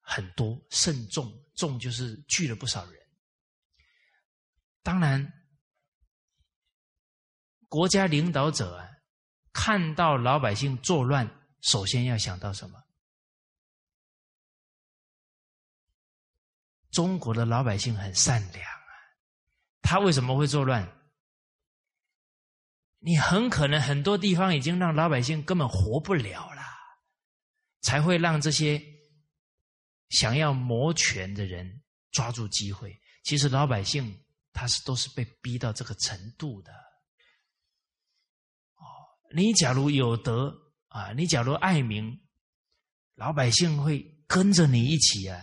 很多，慎重，重就是聚了不少人。当然，国家领导者啊，看到老百姓作乱，首先要想到什么？中国的老百姓很善良啊，他为什么会作乱？你很可能很多地方已经让老百姓根本活不了了，才会让这些想要谋权的人抓住机会。其实老百姓他是都是被逼到这个程度的。哦，你假如有德啊，你假如爱民，老百姓会跟着你一起啊。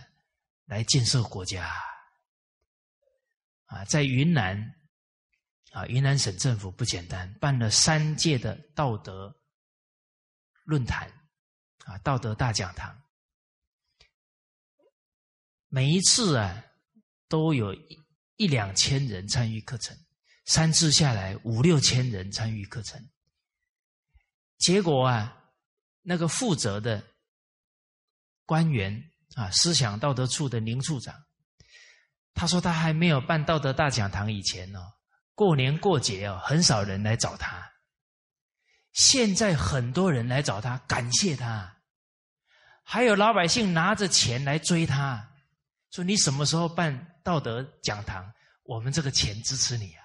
来建设国家啊，在云南啊，云南省政府不简单，办了三届的道德论坛啊，道德大讲堂，每一次啊，都有一一两千人参与课程，三次下来五六千人参与课程，结果啊，那个负责的官员。啊，思想道德处的宁处长，他说他还没有办道德大讲堂以前呢，过年过节哦，很少人来找他。现在很多人来找他，感谢他，还有老百姓拿着钱来追他，说你什么时候办道德讲堂，我们这个钱支持你啊。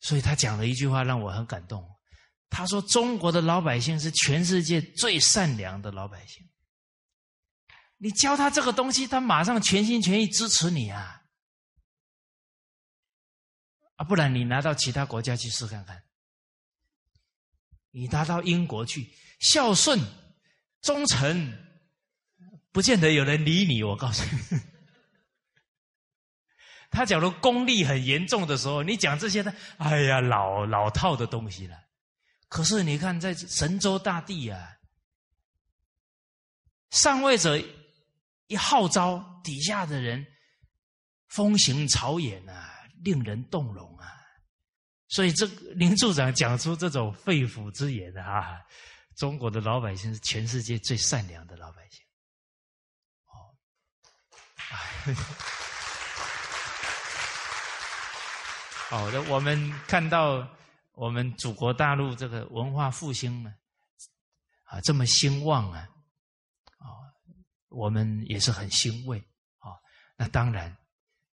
所以他讲了一句话让我很感动，他说中国的老百姓是全世界最善良的老百姓。你教他这个东西，他马上全心全意支持你啊！啊，不然你拿到其他国家去试看看，你拿到英国去，孝顺、忠诚，不见得有人理你。我告诉你，他假如功利很严重的时候，你讲这些的，哎呀，老老套的东西了。可是你看，在神州大地啊，上位者。一号召底下的人，风行草野啊，令人动容啊！所以这林处长讲出这种肺腑之言啊，中国的老百姓是全世界最善良的老百姓。哦，好的，我们看到我们祖国大陆这个文化复兴呢，啊，这么兴旺啊！啊我们也是很欣慰啊！那当然，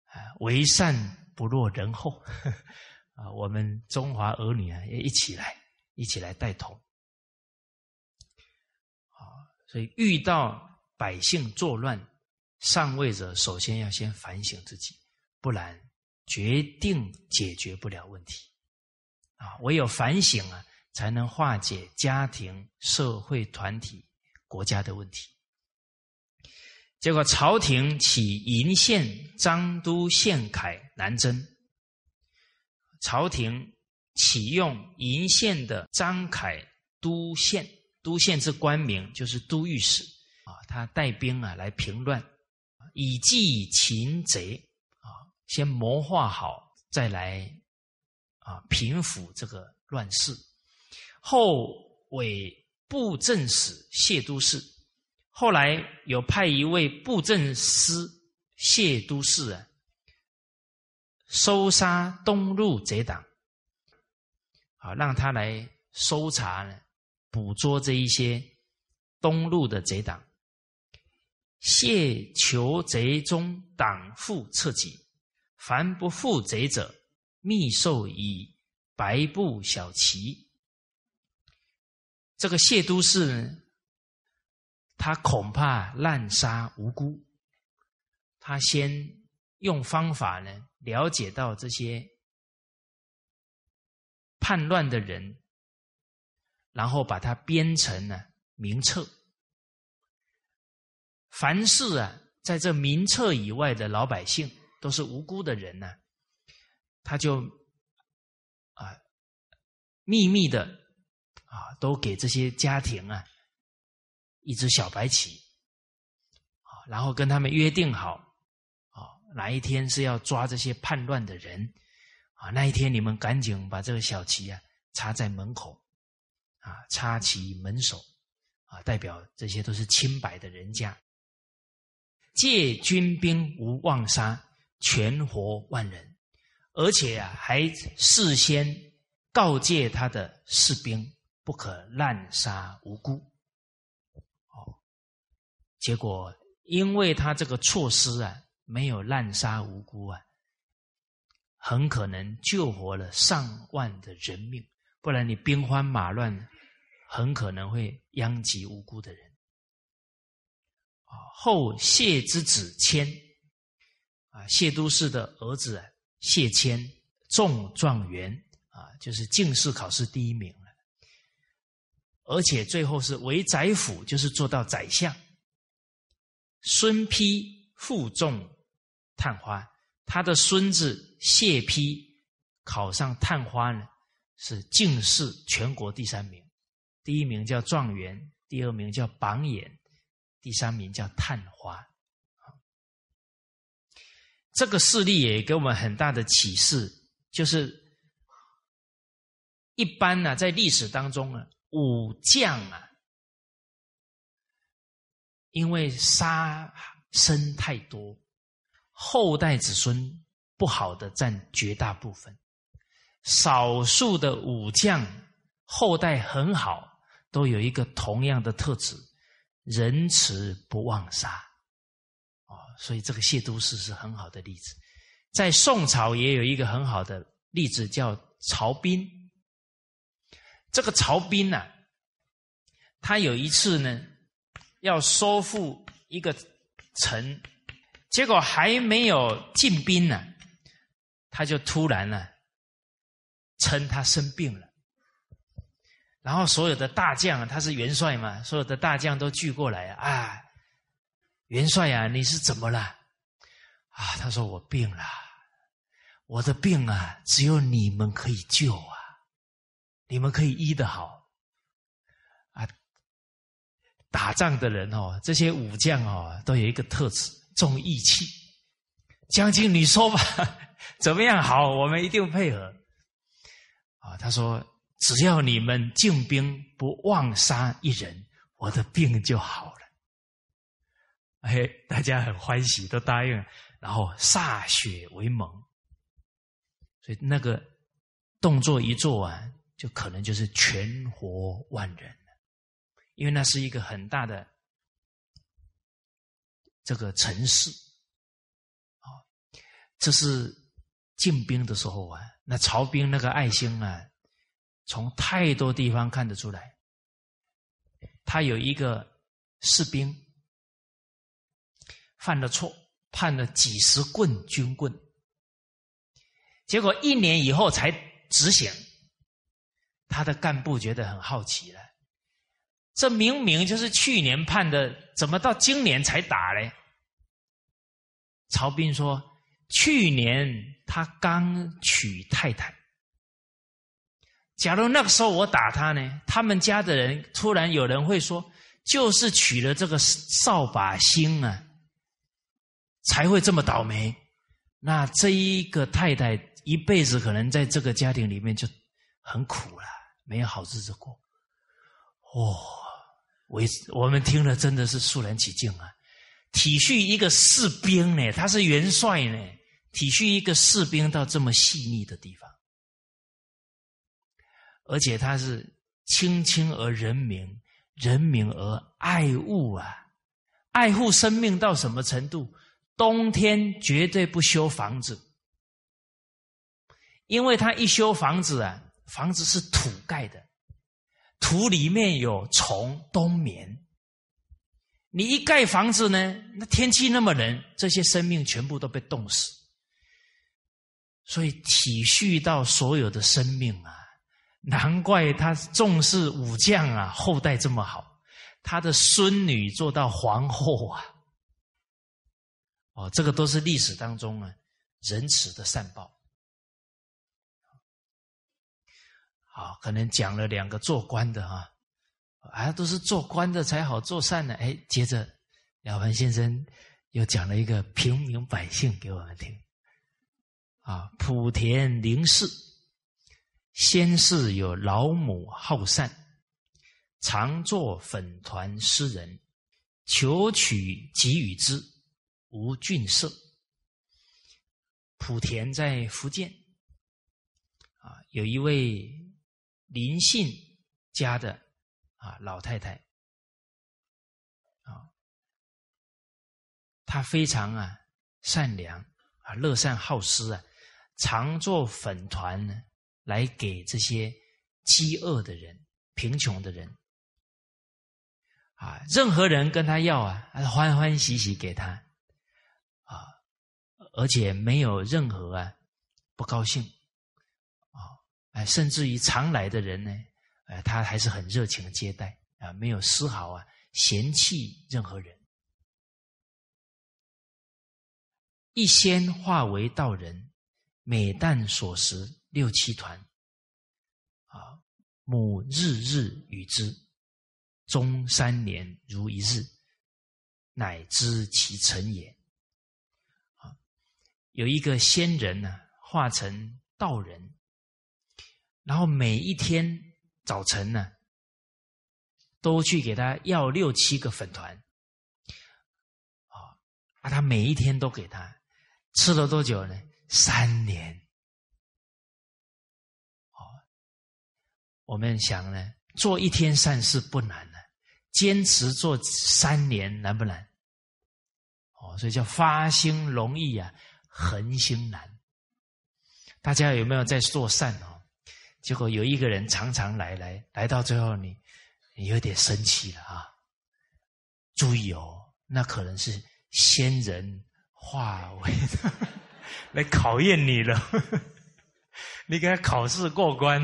啊，为善不落人后 啊！我们中华儿女啊，也一起来，一起来带头！所以遇到百姓作乱，上位者首先要先反省自己，不然决定解决不了问题啊！唯有反省啊，才能化解家庭、社会、团体、国家的问题。结果朝廷起银县张都县凯南征，朝廷启用银县的张凯都县，都县之官名就是都御史啊，他带兵啊来平乱，以计擒贼啊，先谋划好再来啊平抚这个乱世，后为布政使谢都事。后来有派一位布政司谢都事啊，搜杀东路贼党，啊，让他来搜查呢，捕捉这一些东路的贼党。谢求贼中党负撤己，凡不负贼者，密授以白布小旗。这个谢都事呢？他恐怕滥杀无辜，他先用方法呢了解到这些叛乱的人，然后把它编成了名册。凡是啊，在这名册以外的老百姓都是无辜的人呢，他就啊秘密的啊都给这些家庭啊。一只小白旗，啊，然后跟他们约定好，啊，哪一天是要抓这些叛乱的人，啊，那一天你们赶紧把这个小旗啊插在门口，啊，插旗门首，啊，代表这些都是清白的人家。借军兵无妄杀，全活万人，而且啊，还事先告诫他的士兵不可滥杀无辜。哦，结果因为他这个措施啊，没有滥杀无辜啊，很可能救活了上万的人命。不然你兵荒马乱，很可能会殃及无辜的人。后谢之子谦，啊，谢都氏的儿子谢谦中状元，啊，就是进士考试第一名了，而且最后是为宰辅，就是做到宰相。孙丕负重探花，他的孙子谢丕考上探花呢。是进士全国第三名，第一名叫状元，第二名叫榜眼，第三名叫探花。这个事例也给我们很大的启示，就是一般呢，在历史当中呢，武将啊，因为杀生太多，后代子孙不好的占绝大部分。少数的武将后代很好，都有一个同样的特质：仁慈不忘杀。哦，所以这个谢都师是很好的例子。在宋朝也有一个很好的例子，叫曹彬。这个曹彬呢，他有一次呢，要收复一个城，结果还没有进兵呢，他就突然呢。称他生病了，然后所有的大将，他是元帅嘛，所有的大将都聚过来啊，元帅呀，你是怎么了？啊，他说我病了，我的病啊，只有你们可以救啊，你们可以医得好啊。打仗的人哦，这些武将哦，都有一个特质，重义气。将军，你说吧，怎么样好？我们一定配合。啊，他说：“只要你们进兵不妄杀一人，我的病就好了。”哎，大家很欢喜，都答应，然后歃血为盟。所以那个动作一做完，就可能就是全活万人了，因为那是一个很大的这个城市。啊，这是进兵的时候啊。那曹兵那个爱心啊，从太多地方看得出来。他有一个士兵犯了错，判了几十棍军棍，结果一年以后才执行。他的干部觉得很好奇了，这明明就是去年判的，怎么到今年才打嘞？曹兵说。去年他刚娶太太，假如那个时候我打他呢？他们家的人突然有人会说，就是娶了这个扫把星啊，才会这么倒霉。那这一个太太一辈子可能在这个家庭里面就很苦了，没有好日子过。哦，我我们听了真的是肃然起敬啊！体恤一个士兵呢，他是元帅呢。体恤一个士兵到这么细腻的地方，而且他是亲亲而人民，人民而爱物啊，爱护生命到什么程度？冬天绝对不修房子，因为他一修房子啊，房子是土盖的，土里面有虫冬眠。你一盖房子呢，那天气那么冷，这些生命全部都被冻死。所以体恤到所有的生命啊，难怪他重视武将啊，后代这么好，他的孙女做到皇后啊，哦，这个都是历史当中啊仁慈的善报。好，可能讲了两个做官的啊，啊，都是做官的才好做善呢。哎，接着了凡先生又讲了一个平民百姓给我们听。啊，莆田林氏，先是有老母好善，常作粉团诗人，求取给予之，无俊色。莆田在福建，啊，有一位林姓家的啊老太太啊，她非常啊善良啊乐善好施啊，常做粉团呢来给这些饥饿的人、贫穷的人啊，任何人跟他要啊，欢欢喜喜给他啊，而且没有任何啊不高兴。哎，甚至于常来的人呢，哎，他还是很热情的接待啊，没有丝毫啊嫌弃任何人。一仙化为道人，每旦所食六七团，啊，母日日与之，终三年如一日，乃知其成也。啊，有一个仙人呢，化成道人。然后每一天早晨呢，都去给他要六七个粉团，啊，啊，他每一天都给他吃了多久呢？三年。我们想呢，做一天善事不难呢，坚持做三年难不难？哦，所以叫发心容易啊，恒心难。大家有没有在做善哦？结果有一个人常常来来来到最后，你你有点生气了啊！注意哦，那可能是仙人化为 来考验你了。你给他考试过关，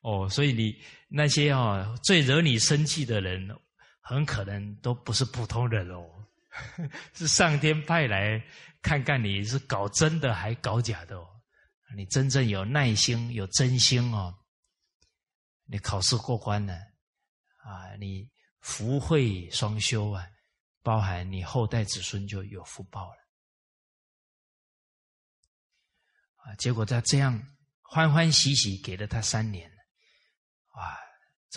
哦，所以你那些哦最惹你生气的人，很可能都不是普通人哦，是上天派来看看你是搞真的还搞假的哦。你真正有耐心、有真心哦，你考试过关了啊，你福慧双修啊，包含你后代子孙就有福报了啊。结果他这样欢欢喜喜给了他三年，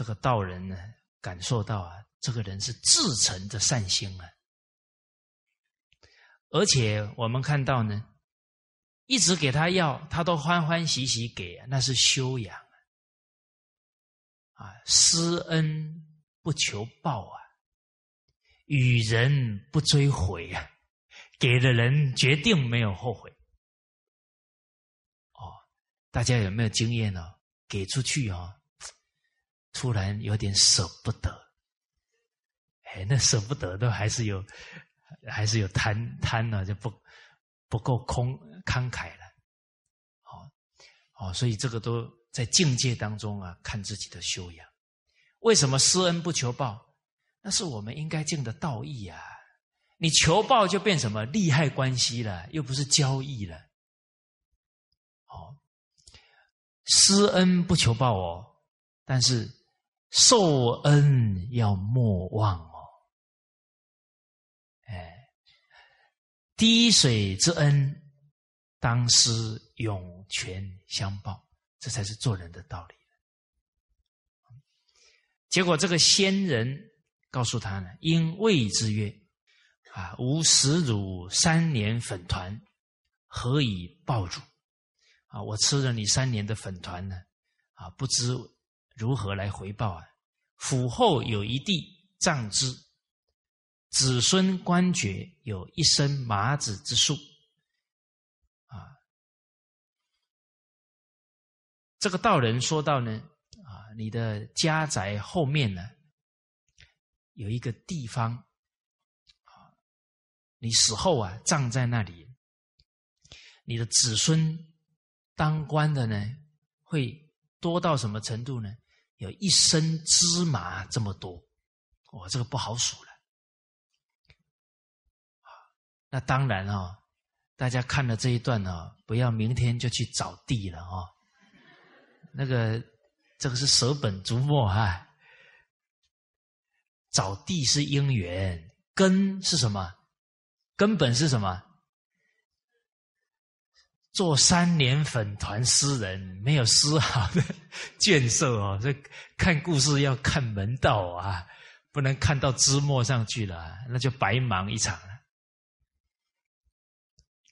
这个道人呢感受到啊，这个人是至诚的善心啊，而且我们看到呢。一直给他要，他都欢欢喜喜给，那是修养啊！施恩不求报啊，与人不追悔啊，给的人决定没有后悔。哦，大家有没有经验呢？给出去哦，突然有点舍不得，哎，那舍不得都还是有，还是有贪贪呢，就不不够空。慷慨了，好，哦，所以这个都在境界当中啊，看自己的修养。为什么施恩不求报？那是我们应该尽的道义啊！你求报就变什么利害关系了，又不是交易了。好，施恩不求报哦，但是受恩要莫忘哦。哎，滴水之恩。当思涌泉相报，这才是做人的道理。结果这个仙人告诉他呢：“因谓之曰：啊，吾食汝三年粉团，何以报主？啊，我吃了你三年的粉团呢，啊，不知如何来回报啊？府后有一地葬之，子孙官爵有一身麻子之数。”这个道人说到呢，啊，你的家宅后面呢，有一个地方，啊，你死后啊，葬在那里，你的子孙当官的呢，会多到什么程度呢？有一身芝麻这么多，哇，这个不好数了，那当然啊，大家看了这一段呢，不要明天就去找地了啊。那个，这个是舍本逐末哈。找地是因缘，根是什么？根本是什么？做三年粉团诗人，没有丝毫的建设哦。这看故事要看门道啊，不能看到枝末上去了，那就白忙一场了。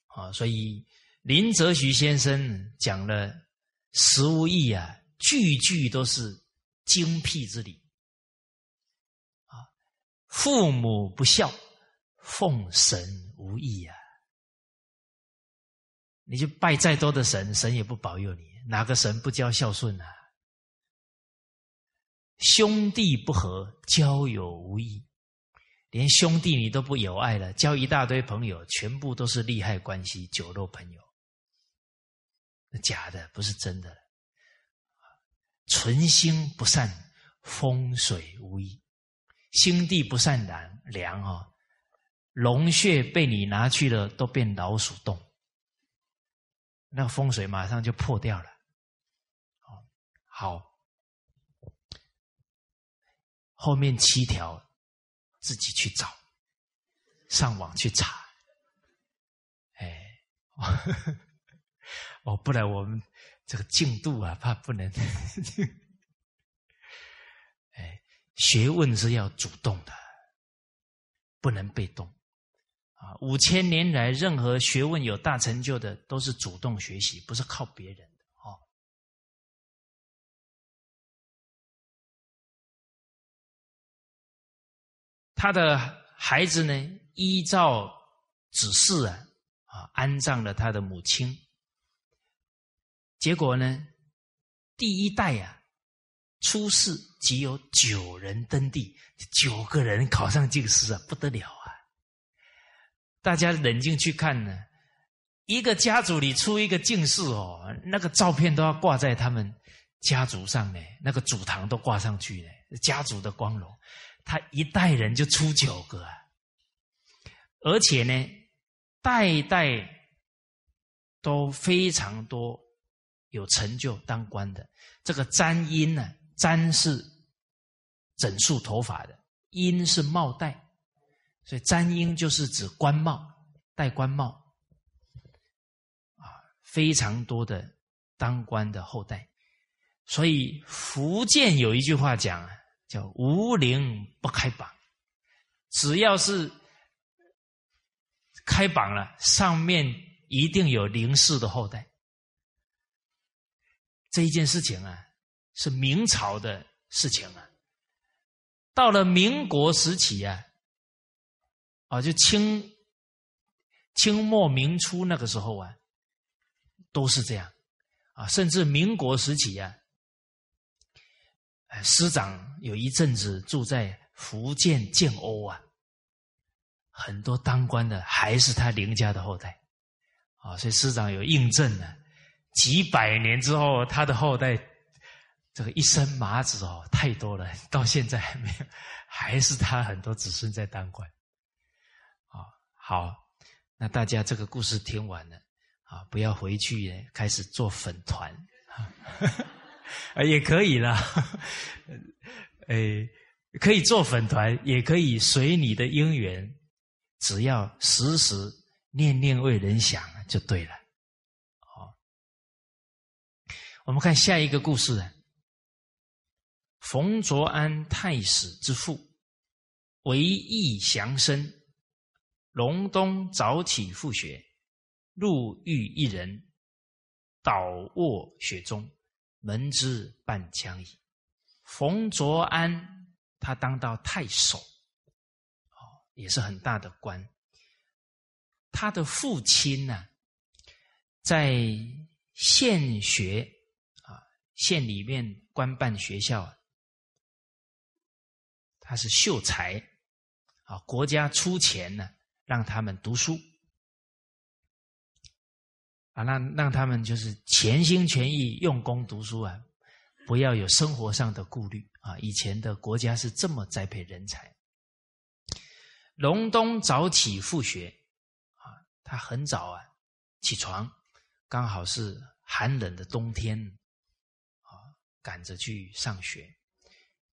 啊，所以林则徐先生讲了十无义啊，句句都是精辟之理啊。父母不孝，奉神无益啊。你就拜再多的神，神也不保佑你。哪个神不教孝顺啊？兄弟不和，交友无益。连兄弟你都不友爱了，交一大堆朋友，全部都是利害关系、酒肉朋友。那假的，不是真的。存心不善，风水无益。心地不善良，良啊，龙穴被你拿去了，都变老鼠洞，那风水马上就破掉了。好，后面七条。自己去找，上网去查，哎，哦，不然我们这个进度啊，怕不能。哎，学问是要主动的，不能被动。啊，五千年来，任何学问有大成就的，都是主动学习，不是靠别人的。哦，他的孩子呢，依照指示啊，啊，安葬了他的母亲。结果呢，第一代啊，出世即有九人登第，九个人考上进士啊，不得了！大家冷静去看呢，一个家族里出一个进士哦，那个照片都要挂在他们家族上呢，那个祖堂都挂上去呢，家族的光荣。他一代人就出九个，啊而且呢，代代都非常多有成就当官的。这个簪缨呢，簪是整束头发的，缨是帽带，所以簪缨就是指官帽，戴官帽啊，非常多的当官的后代。所以福建有一句话讲啊。叫无灵不开榜，只要是开榜了，上面一定有林氏的后代。这一件事情啊，是明朝的事情啊。到了民国时期啊，啊，就清清末明初那个时候啊，都是这样啊，甚至民国时期啊。师长有一阵子住在福建建瓯啊，很多当官的还是他林家的后代啊，所以师长有印证呢。几百年之后，他的后代这个一身麻子哦，太多了，到现在还没有，还是他很多子孙在当官。好，那大家这个故事听完了啊，不要回去开始做粉团 啊。也可以啦，诶，可以做粉团，也可以随你的因缘，只要时时念念为人想就对了。好，我们看下一个故事啊。冯卓安太史之父，为义降生，隆冬早起复学，入狱一人，倒卧雪中。门之半枪矣。冯卓安他当到太守，哦，也是很大的官。他的父亲呢，在县学啊，县里面官办学校，他是秀才啊，国家出钱呢，让他们读书。啊，让让他们就是全心全意用功读书啊，不要有生活上的顾虑啊。以前的国家是这么栽培人才。隆冬早起复学啊，他很早啊起床，刚好是寒冷的冬天啊，赶着去上学。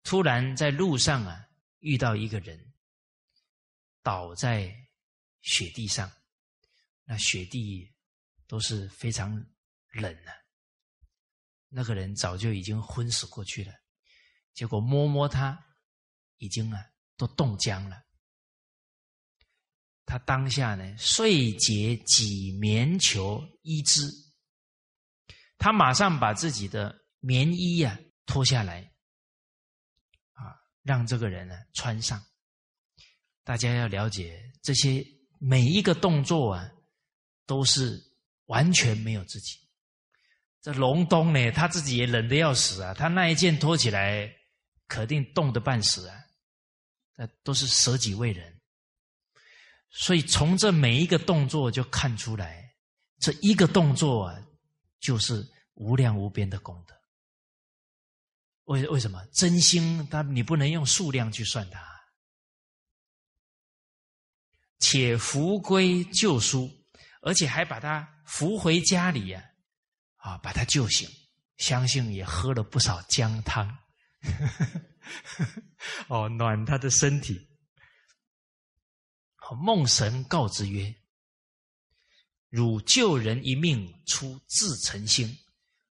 突然在路上啊遇到一个人，倒在雪地上，那雪地。都是非常冷的，那个人早就已经昏死过去了。结果摸摸他，已经啊都冻僵了。他当下呢，遂解几棉球衣之，他马上把自己的棉衣呀脱下来，啊，让这个人呢穿上。大家要了解这些每一个动作啊，都是完全没有自己。这隆冬呢，他自己也冷的要死啊，他那一件脱起来，肯定冻得半死啊。那都是舍己为人，所以从这每一个动作就看出来，这一个动作啊，就是无量无边的功德。为为什么真心？他你不能用数量去算它。且扶归救书，而且还把他扶回家里呀，啊，把他救醒，相信也喝了不少姜汤，哦，暖他的身体。梦神告之曰：“汝救人一命，出自诚心，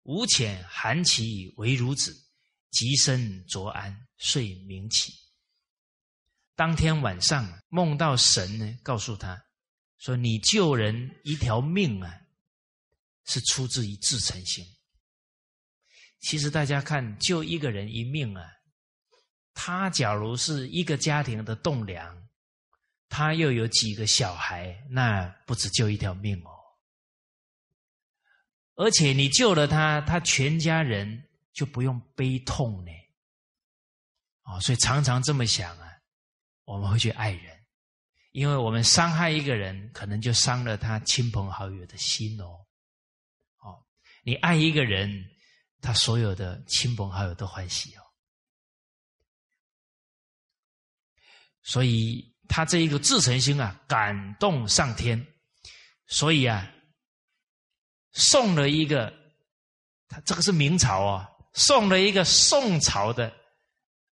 吾遣韩其为孺子，即身着安，遂明起。”当天晚上梦到神呢，告诉他说：“你救人一条命啊，是出自于至诚心。其实大家看，救一个人一命啊，他假如是一个家庭的栋梁，他又有几个小孩，那不止救一条命哦。而且你救了他，他全家人就不用悲痛呢。哦，所以常常这么想。”我们会去爱人，因为我们伤害一个人，可能就伤了他亲朋好友的心哦。哦，你爱一个人，他所有的亲朋好友都欢喜哦。所以他这一个至诚心啊，感动上天，所以啊，送了一个，他这个是明朝啊，送了一个宋朝的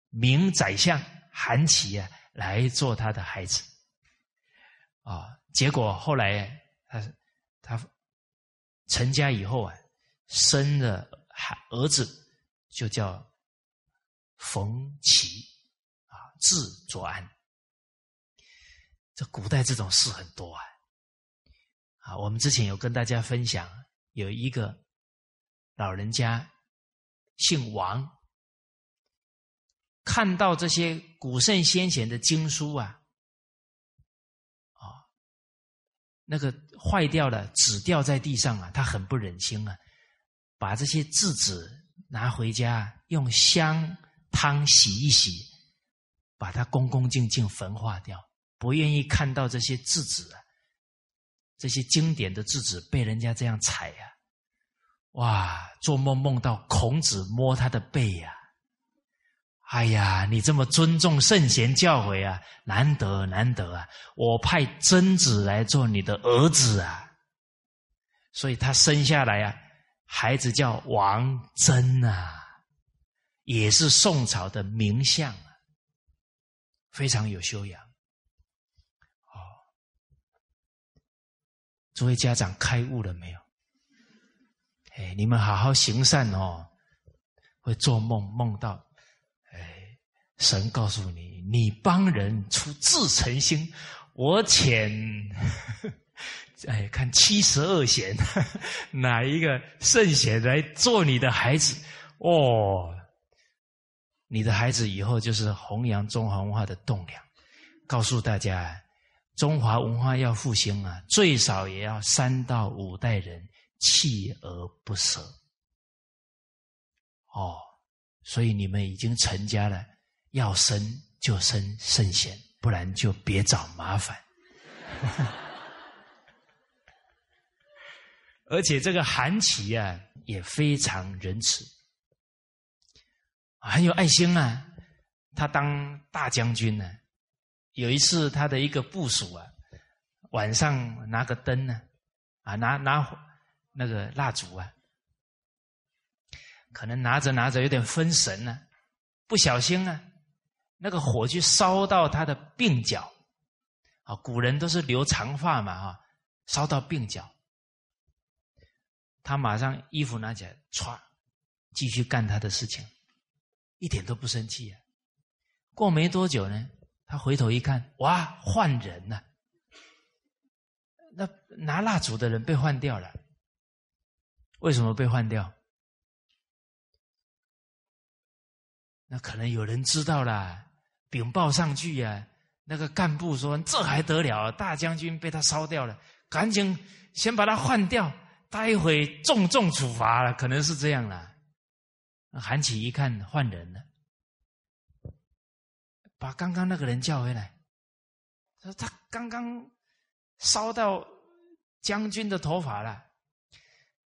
明宰相韩琦啊。来做他的孩子，啊！结果后来他他成家以后啊，生了孩儿子，就叫冯齐啊，字卓安。这古代这种事很多啊！啊，我们之前有跟大家分享，有一个老人家姓王。看到这些古圣先贤的经书啊，啊，那个坏掉了纸掉在地上啊，他很不忍心啊，把这些字纸拿回家，用香汤洗一洗，把它恭恭敬敬焚化掉，不愿意看到这些字纸啊，这些经典的字纸被人家这样踩呀，哇，做梦梦到孔子摸他的背呀。哎呀，你这么尊重圣贤教诲啊，难得难得啊！我派曾子来做你的儿子啊，所以他生下来啊，孩子叫王真啊，也是宋朝的名相啊，非常有修养。哦，诸位家长开悟了没有？哎，你们好好行善哦，会做梦梦到。神告诉你，你帮人出自诚心，我遣，哎，看七十二贤，哪一个圣贤来做你的孩子？哦，你的孩子以后就是弘扬中华文化的栋梁。告诉大家，中华文化要复兴啊，最少也要三到五代人锲而不舍。哦，所以你们已经成家了。要生就生圣贤，不然就别找麻烦。而且这个韩琦啊，也非常仁慈，很有爱心啊。他当大将军呢，有一次他的一个部属啊，晚上拿个灯呢，啊拿拿那个蜡烛啊，可能拿着拿着有点分神了，不小心啊。那个火去烧到他的鬓角，啊，古人都是留长发嘛，哈，烧到鬓角，他马上衣服拿起来，歘，继续干他的事情，一点都不生气啊。过没多久呢，他回头一看，哇，换人了，那拿蜡烛的人被换掉了，为什么被换掉？那可能有人知道了，禀报上去呀。那个干部说：“这还得了？大将军被他烧掉了，赶紧先把他换掉，待会重重处罚了。”可能是这样了。韩琦一看换人了，把刚刚那个人叫回来，他说：“他刚刚烧到将军的头发了。”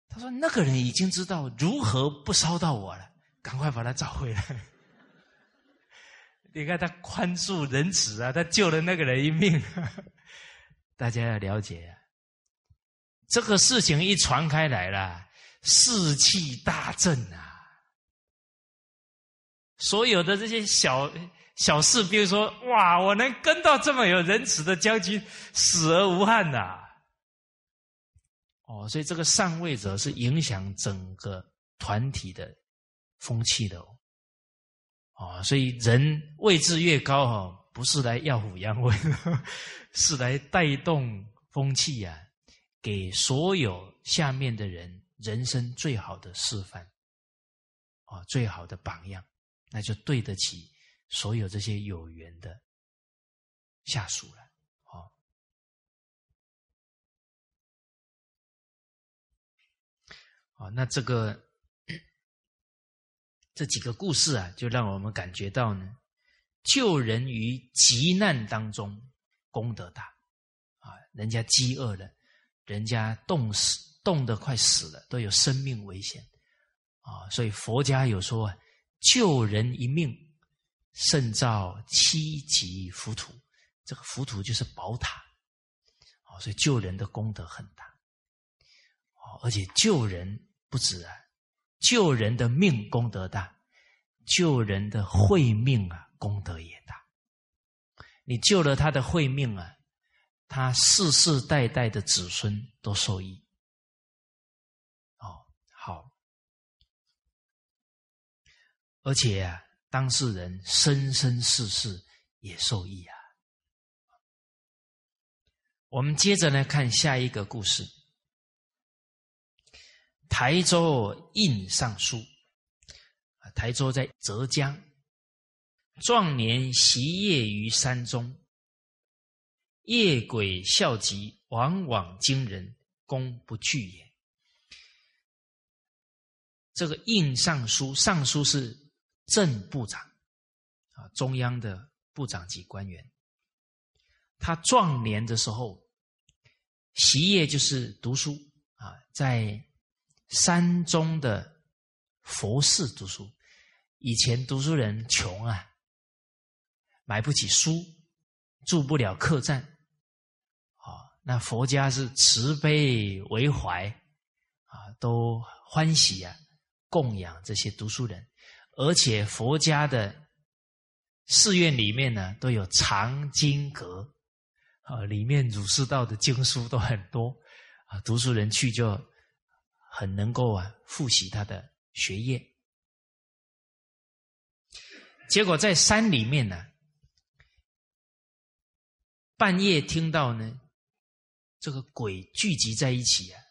他说：“那个人已经知道如何不烧到我了，赶快把他找回来。”你看他宽恕仁慈啊，他救了那个人一命。大家要了解啊，这个事情一传开来了，士气大振啊！所有的这些小小士兵说：“哇，我能跟到这么有仁慈的将军，死而无憾呐！”哦，所以这个上位者是影响整个团体的风气的哦。啊，所以人位置越高哈，不是来耀武扬威，是来带动风气呀，给所有下面的人人生最好的示范，啊，最好的榜样，那就对得起所有这些有缘的下属了，啊，啊，那这个。这几个故事啊，就让我们感觉到呢，救人于急难当中功德大啊！人家饥饿了，人家冻死，冻得快死了，都有生命危险啊！所以佛家有说，救人一命胜造七级浮屠。这个浮屠就是宝塔啊！所以救人的功德很大！而且救人不止啊。救人的命功德大，救人的慧命啊功德也大。你救了他的慧命啊，他世世代代的子孙都受益。哦，好，而且啊，当事人生生世世也受益啊。我们接着来看下一个故事。台州印尚书，啊，台州在浙江。壮年习业于山中，夜鬼笑疾，往往惊人，功不惧也。这个印尚书，尚书是正部长，啊，中央的部长级官员。他壮年的时候，习业就是读书啊，在。山中的佛寺读书，以前读书人穷啊，买不起书，住不了客栈，啊，那佛家是慈悲为怀，啊，都欢喜啊，供养这些读书人，而且佛家的寺院里面呢，都有藏经阁，啊，里面儒释道的经书都很多，啊，读书人去就。很能够啊复习他的学业，结果在山里面呢，半夜听到呢，这个鬼聚集在一起啊，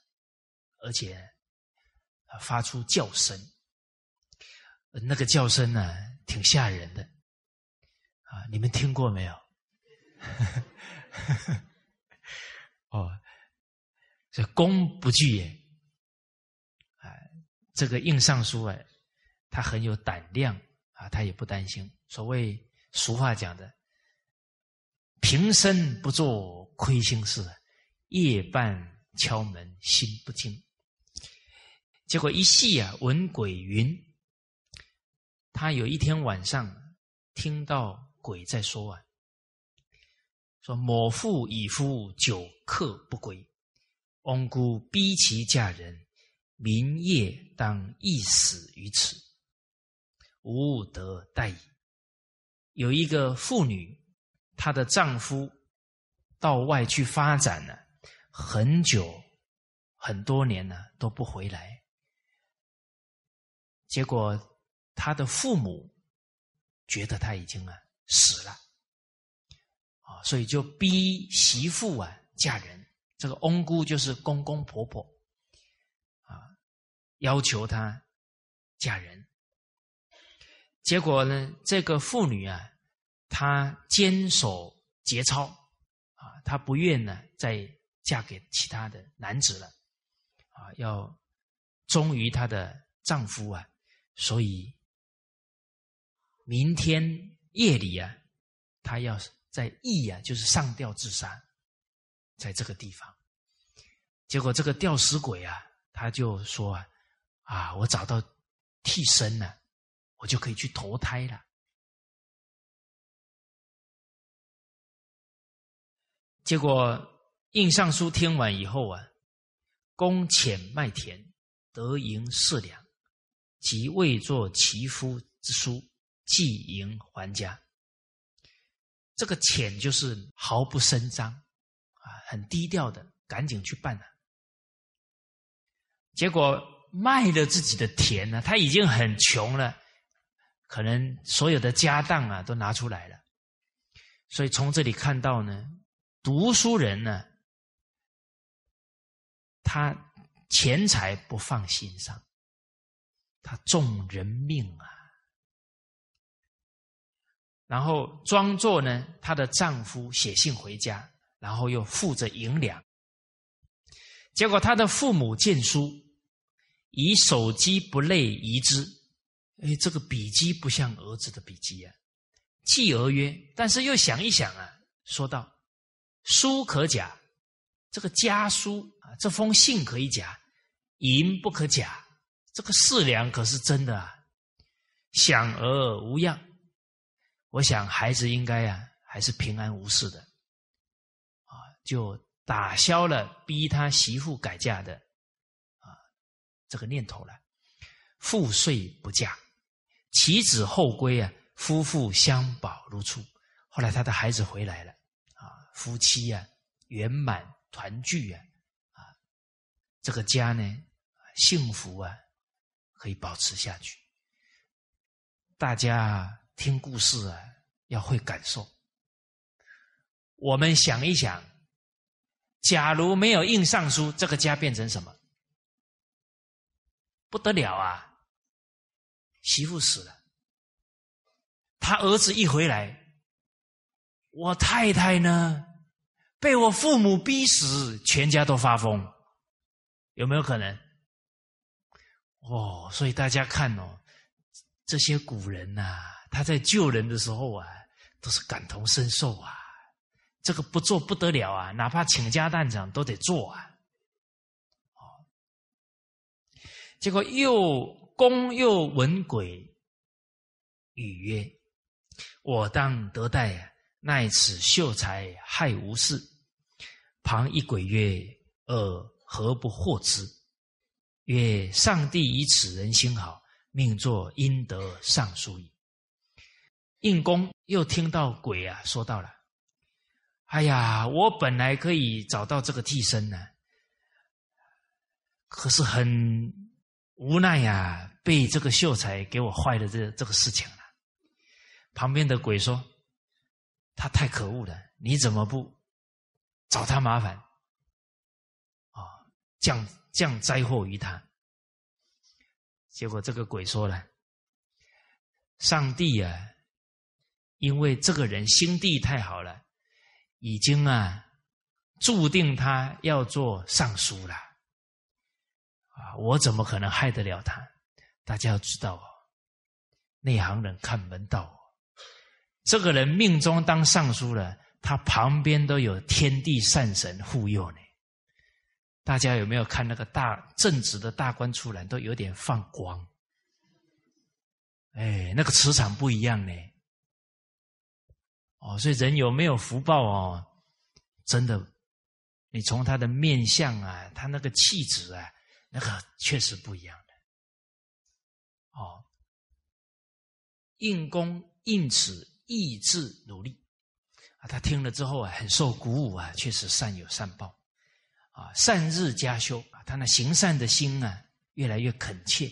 而且发出叫声，那个叫声呢挺吓人的啊，你们听过没有？哦，这功不惧也。这个应尚书啊，他很有胆量啊，他也不担心。所谓俗话讲的“平生不做亏心事，夜半敲门心不惊”。结果一戏啊，闻鬼云。他有一天晚上听到鬼在说啊，说某妇以夫久客不归，翁姑逼其嫁人。明夜当一死于此，无得待矣。有一个妇女，她的丈夫到外去发展了很久很多年了都不回来，结果他的父母觉得他已经啊死了，啊，所以就逼媳妇啊嫁人。这个翁姑就是公公婆婆，要求她嫁人。结果呢，这个妇女啊，她坚守节操啊，她不愿呢再嫁给其他的男子了啊，要忠于她的丈夫啊，所以明天夜里啊，她要在义啊，就是上吊自杀，在这个地方。结果这个吊死鬼啊，他就说啊，啊，我找到替身了。我就可以去投胎了。结果应尚书听完以后啊，公遣麦田得银四两，即未作其夫之书，寄银还家。这个遣就是毫不声张啊，很低调的，赶紧去办了。结果卖了自己的田呢，他已经很穷了。可能所有的家当啊都拿出来了，所以从这里看到呢，读书人呢，他钱财不放心上，他重人命啊。然后装作呢，她的丈夫写信回家，然后又付着银两。结果他的父母见书，以手机不累移之。哎，这个笔迹不像儿子的笔迹啊！继而曰，但是又想一想啊，说道：“书可假，这个家书啊，这封信可以假，银不可假，这个四两可是真的啊！想而无恙，我想孩子应该啊，还是平安无事的啊，就打消了逼他媳妇改嫁的这个念头了，父遂不嫁。”其子后归啊，夫妇相保如初。后来他的孩子回来了，啊，夫妻啊圆满团聚啊，啊，这个家呢幸福啊，可以保持下去。大家听故事啊，要会感受。我们想一想，假如没有印上书，这个家变成什么？不得了啊！媳妇死了，他儿子一回来，我太太呢，被我父母逼死，全家都发疯，有没有可能？哦，所以大家看哦，这些古人呐，他在救人的时候啊，都是感同身受啊，这个不做不得了啊，哪怕倾家荡产都得做啊。结果又。公又闻鬼语曰：“我当得待，奈此秀才害无事。”旁一鬼曰：“尔何不获之？”曰：“上帝以此人心好，命作阴德尚书矣。”应公又听到鬼啊，说到了：“哎呀，我本来可以找到这个替身呢，可是很无奈呀。”被这个秀才给我坏了这这个事情了。旁边的鬼说：“他太可恶了，你怎么不找他麻烦？啊，降降灾祸于他。”结果这个鬼说了：“上帝啊，因为这个人心地太好了，已经啊注定他要做尚书了。啊，我怎么可能害得了他？”大家要知道哦，内行人看门道。这个人命中当尚书了，他旁边都有天地善神护佑呢。大家有没有看那个大正直的大官出来，都有点放光？哎，那个磁场不一样呢。哦，所以人有没有福报哦？真的，你从他的面相啊，他那个气质啊，那个确实不一样的。哦，应公因此意志努力啊，他听了之后啊，很受鼓舞啊，确实善有善报啊，善日加修啊，他那行善的心啊，越来越恳切，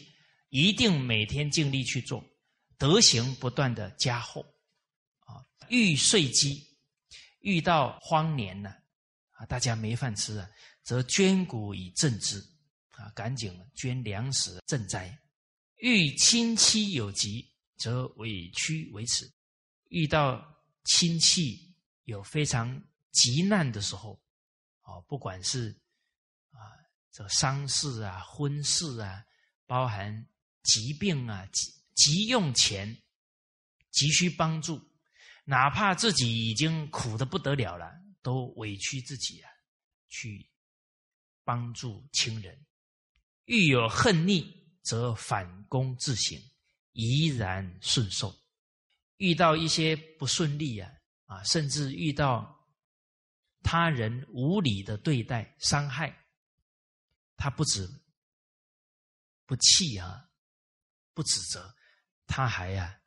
一定每天尽力去做，德行不断的加厚啊。遇岁饥，遇到荒年呢，啊，啊，大家没饭吃啊，则捐谷以赈之，赶紧捐粮食赈灾。遇亲戚有疾，则委屈为耻。遇到亲戚有非常急难的时候，哦，不管是啊这丧事啊、婚事啊，包含疾病啊、急急用钱、急需帮助，哪怕自己已经苦的不得了了，都委屈自己啊，去帮助亲人。遇有恨逆，则反攻自省，怡然顺受。遇到一些不顺利啊，啊，甚至遇到他人无理的对待、伤害，他不止不气啊，不指责，他还呀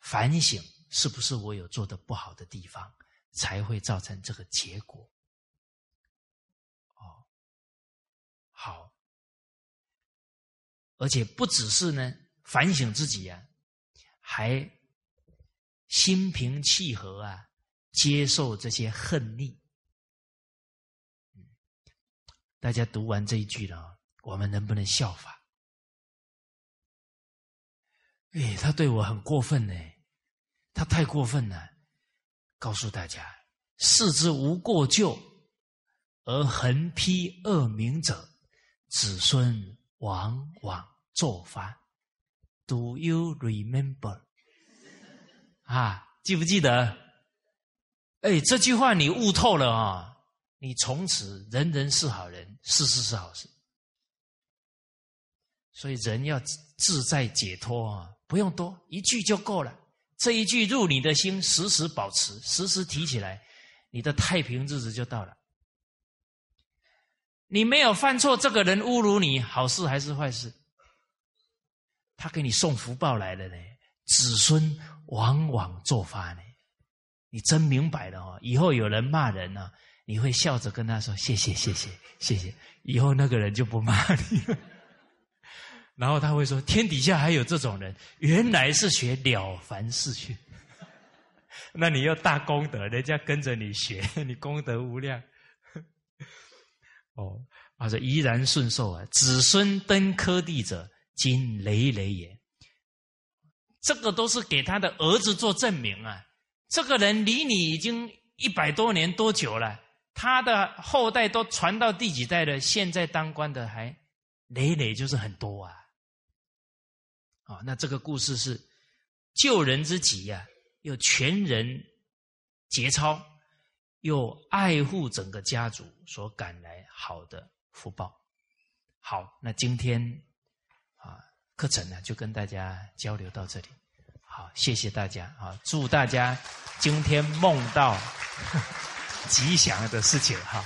反省，是不是我有做的不好的地方，才会造成这个结果？哦，好，而且不只是呢反省自己呀，还。心平气和啊，接受这些恨逆。大家读完这一句了，我们能不能效法？哎，他对我很过分呢，他太过分了。告诉大家，视之无过咎而横批恶名者，子孙往往作法。Do you remember？啊，记不记得？哎，这句话你悟透了啊！你从此人人是好人，事事是好事。所以人要自在解脱啊，不用多一句就够了。这一句入你的心，时时保持，时时提起来，你的太平日子就到了。你没有犯错，这个人侮辱你，好事还是坏事？他给你送福报来了呢，子孙。往往做发呢，你真明白了哦。以后有人骂人呢，你会笑着跟他说：“谢谢，谢谢，谢谢。”以后那个人就不骂你了。然后他会说：“天底下还有这种人，原来是学了凡四训。”那你要大功德，人家跟着你学，你功德无量。哦，他说：“怡然顺受啊，子孙登科第者，今累累也。”这个都是给他的儿子做证明啊！这个人离你已经一百多年多久了？他的后代都传到第几代了？现在当官的还累累，就是很多啊！啊，那这个故事是救人之急呀，又全人节操，又爱护整个家族所赶来好的福报。好，那今天啊。课程呢，就跟大家交流到这里。好，谢谢大家啊！祝大家今天梦到 吉祥的事情哈。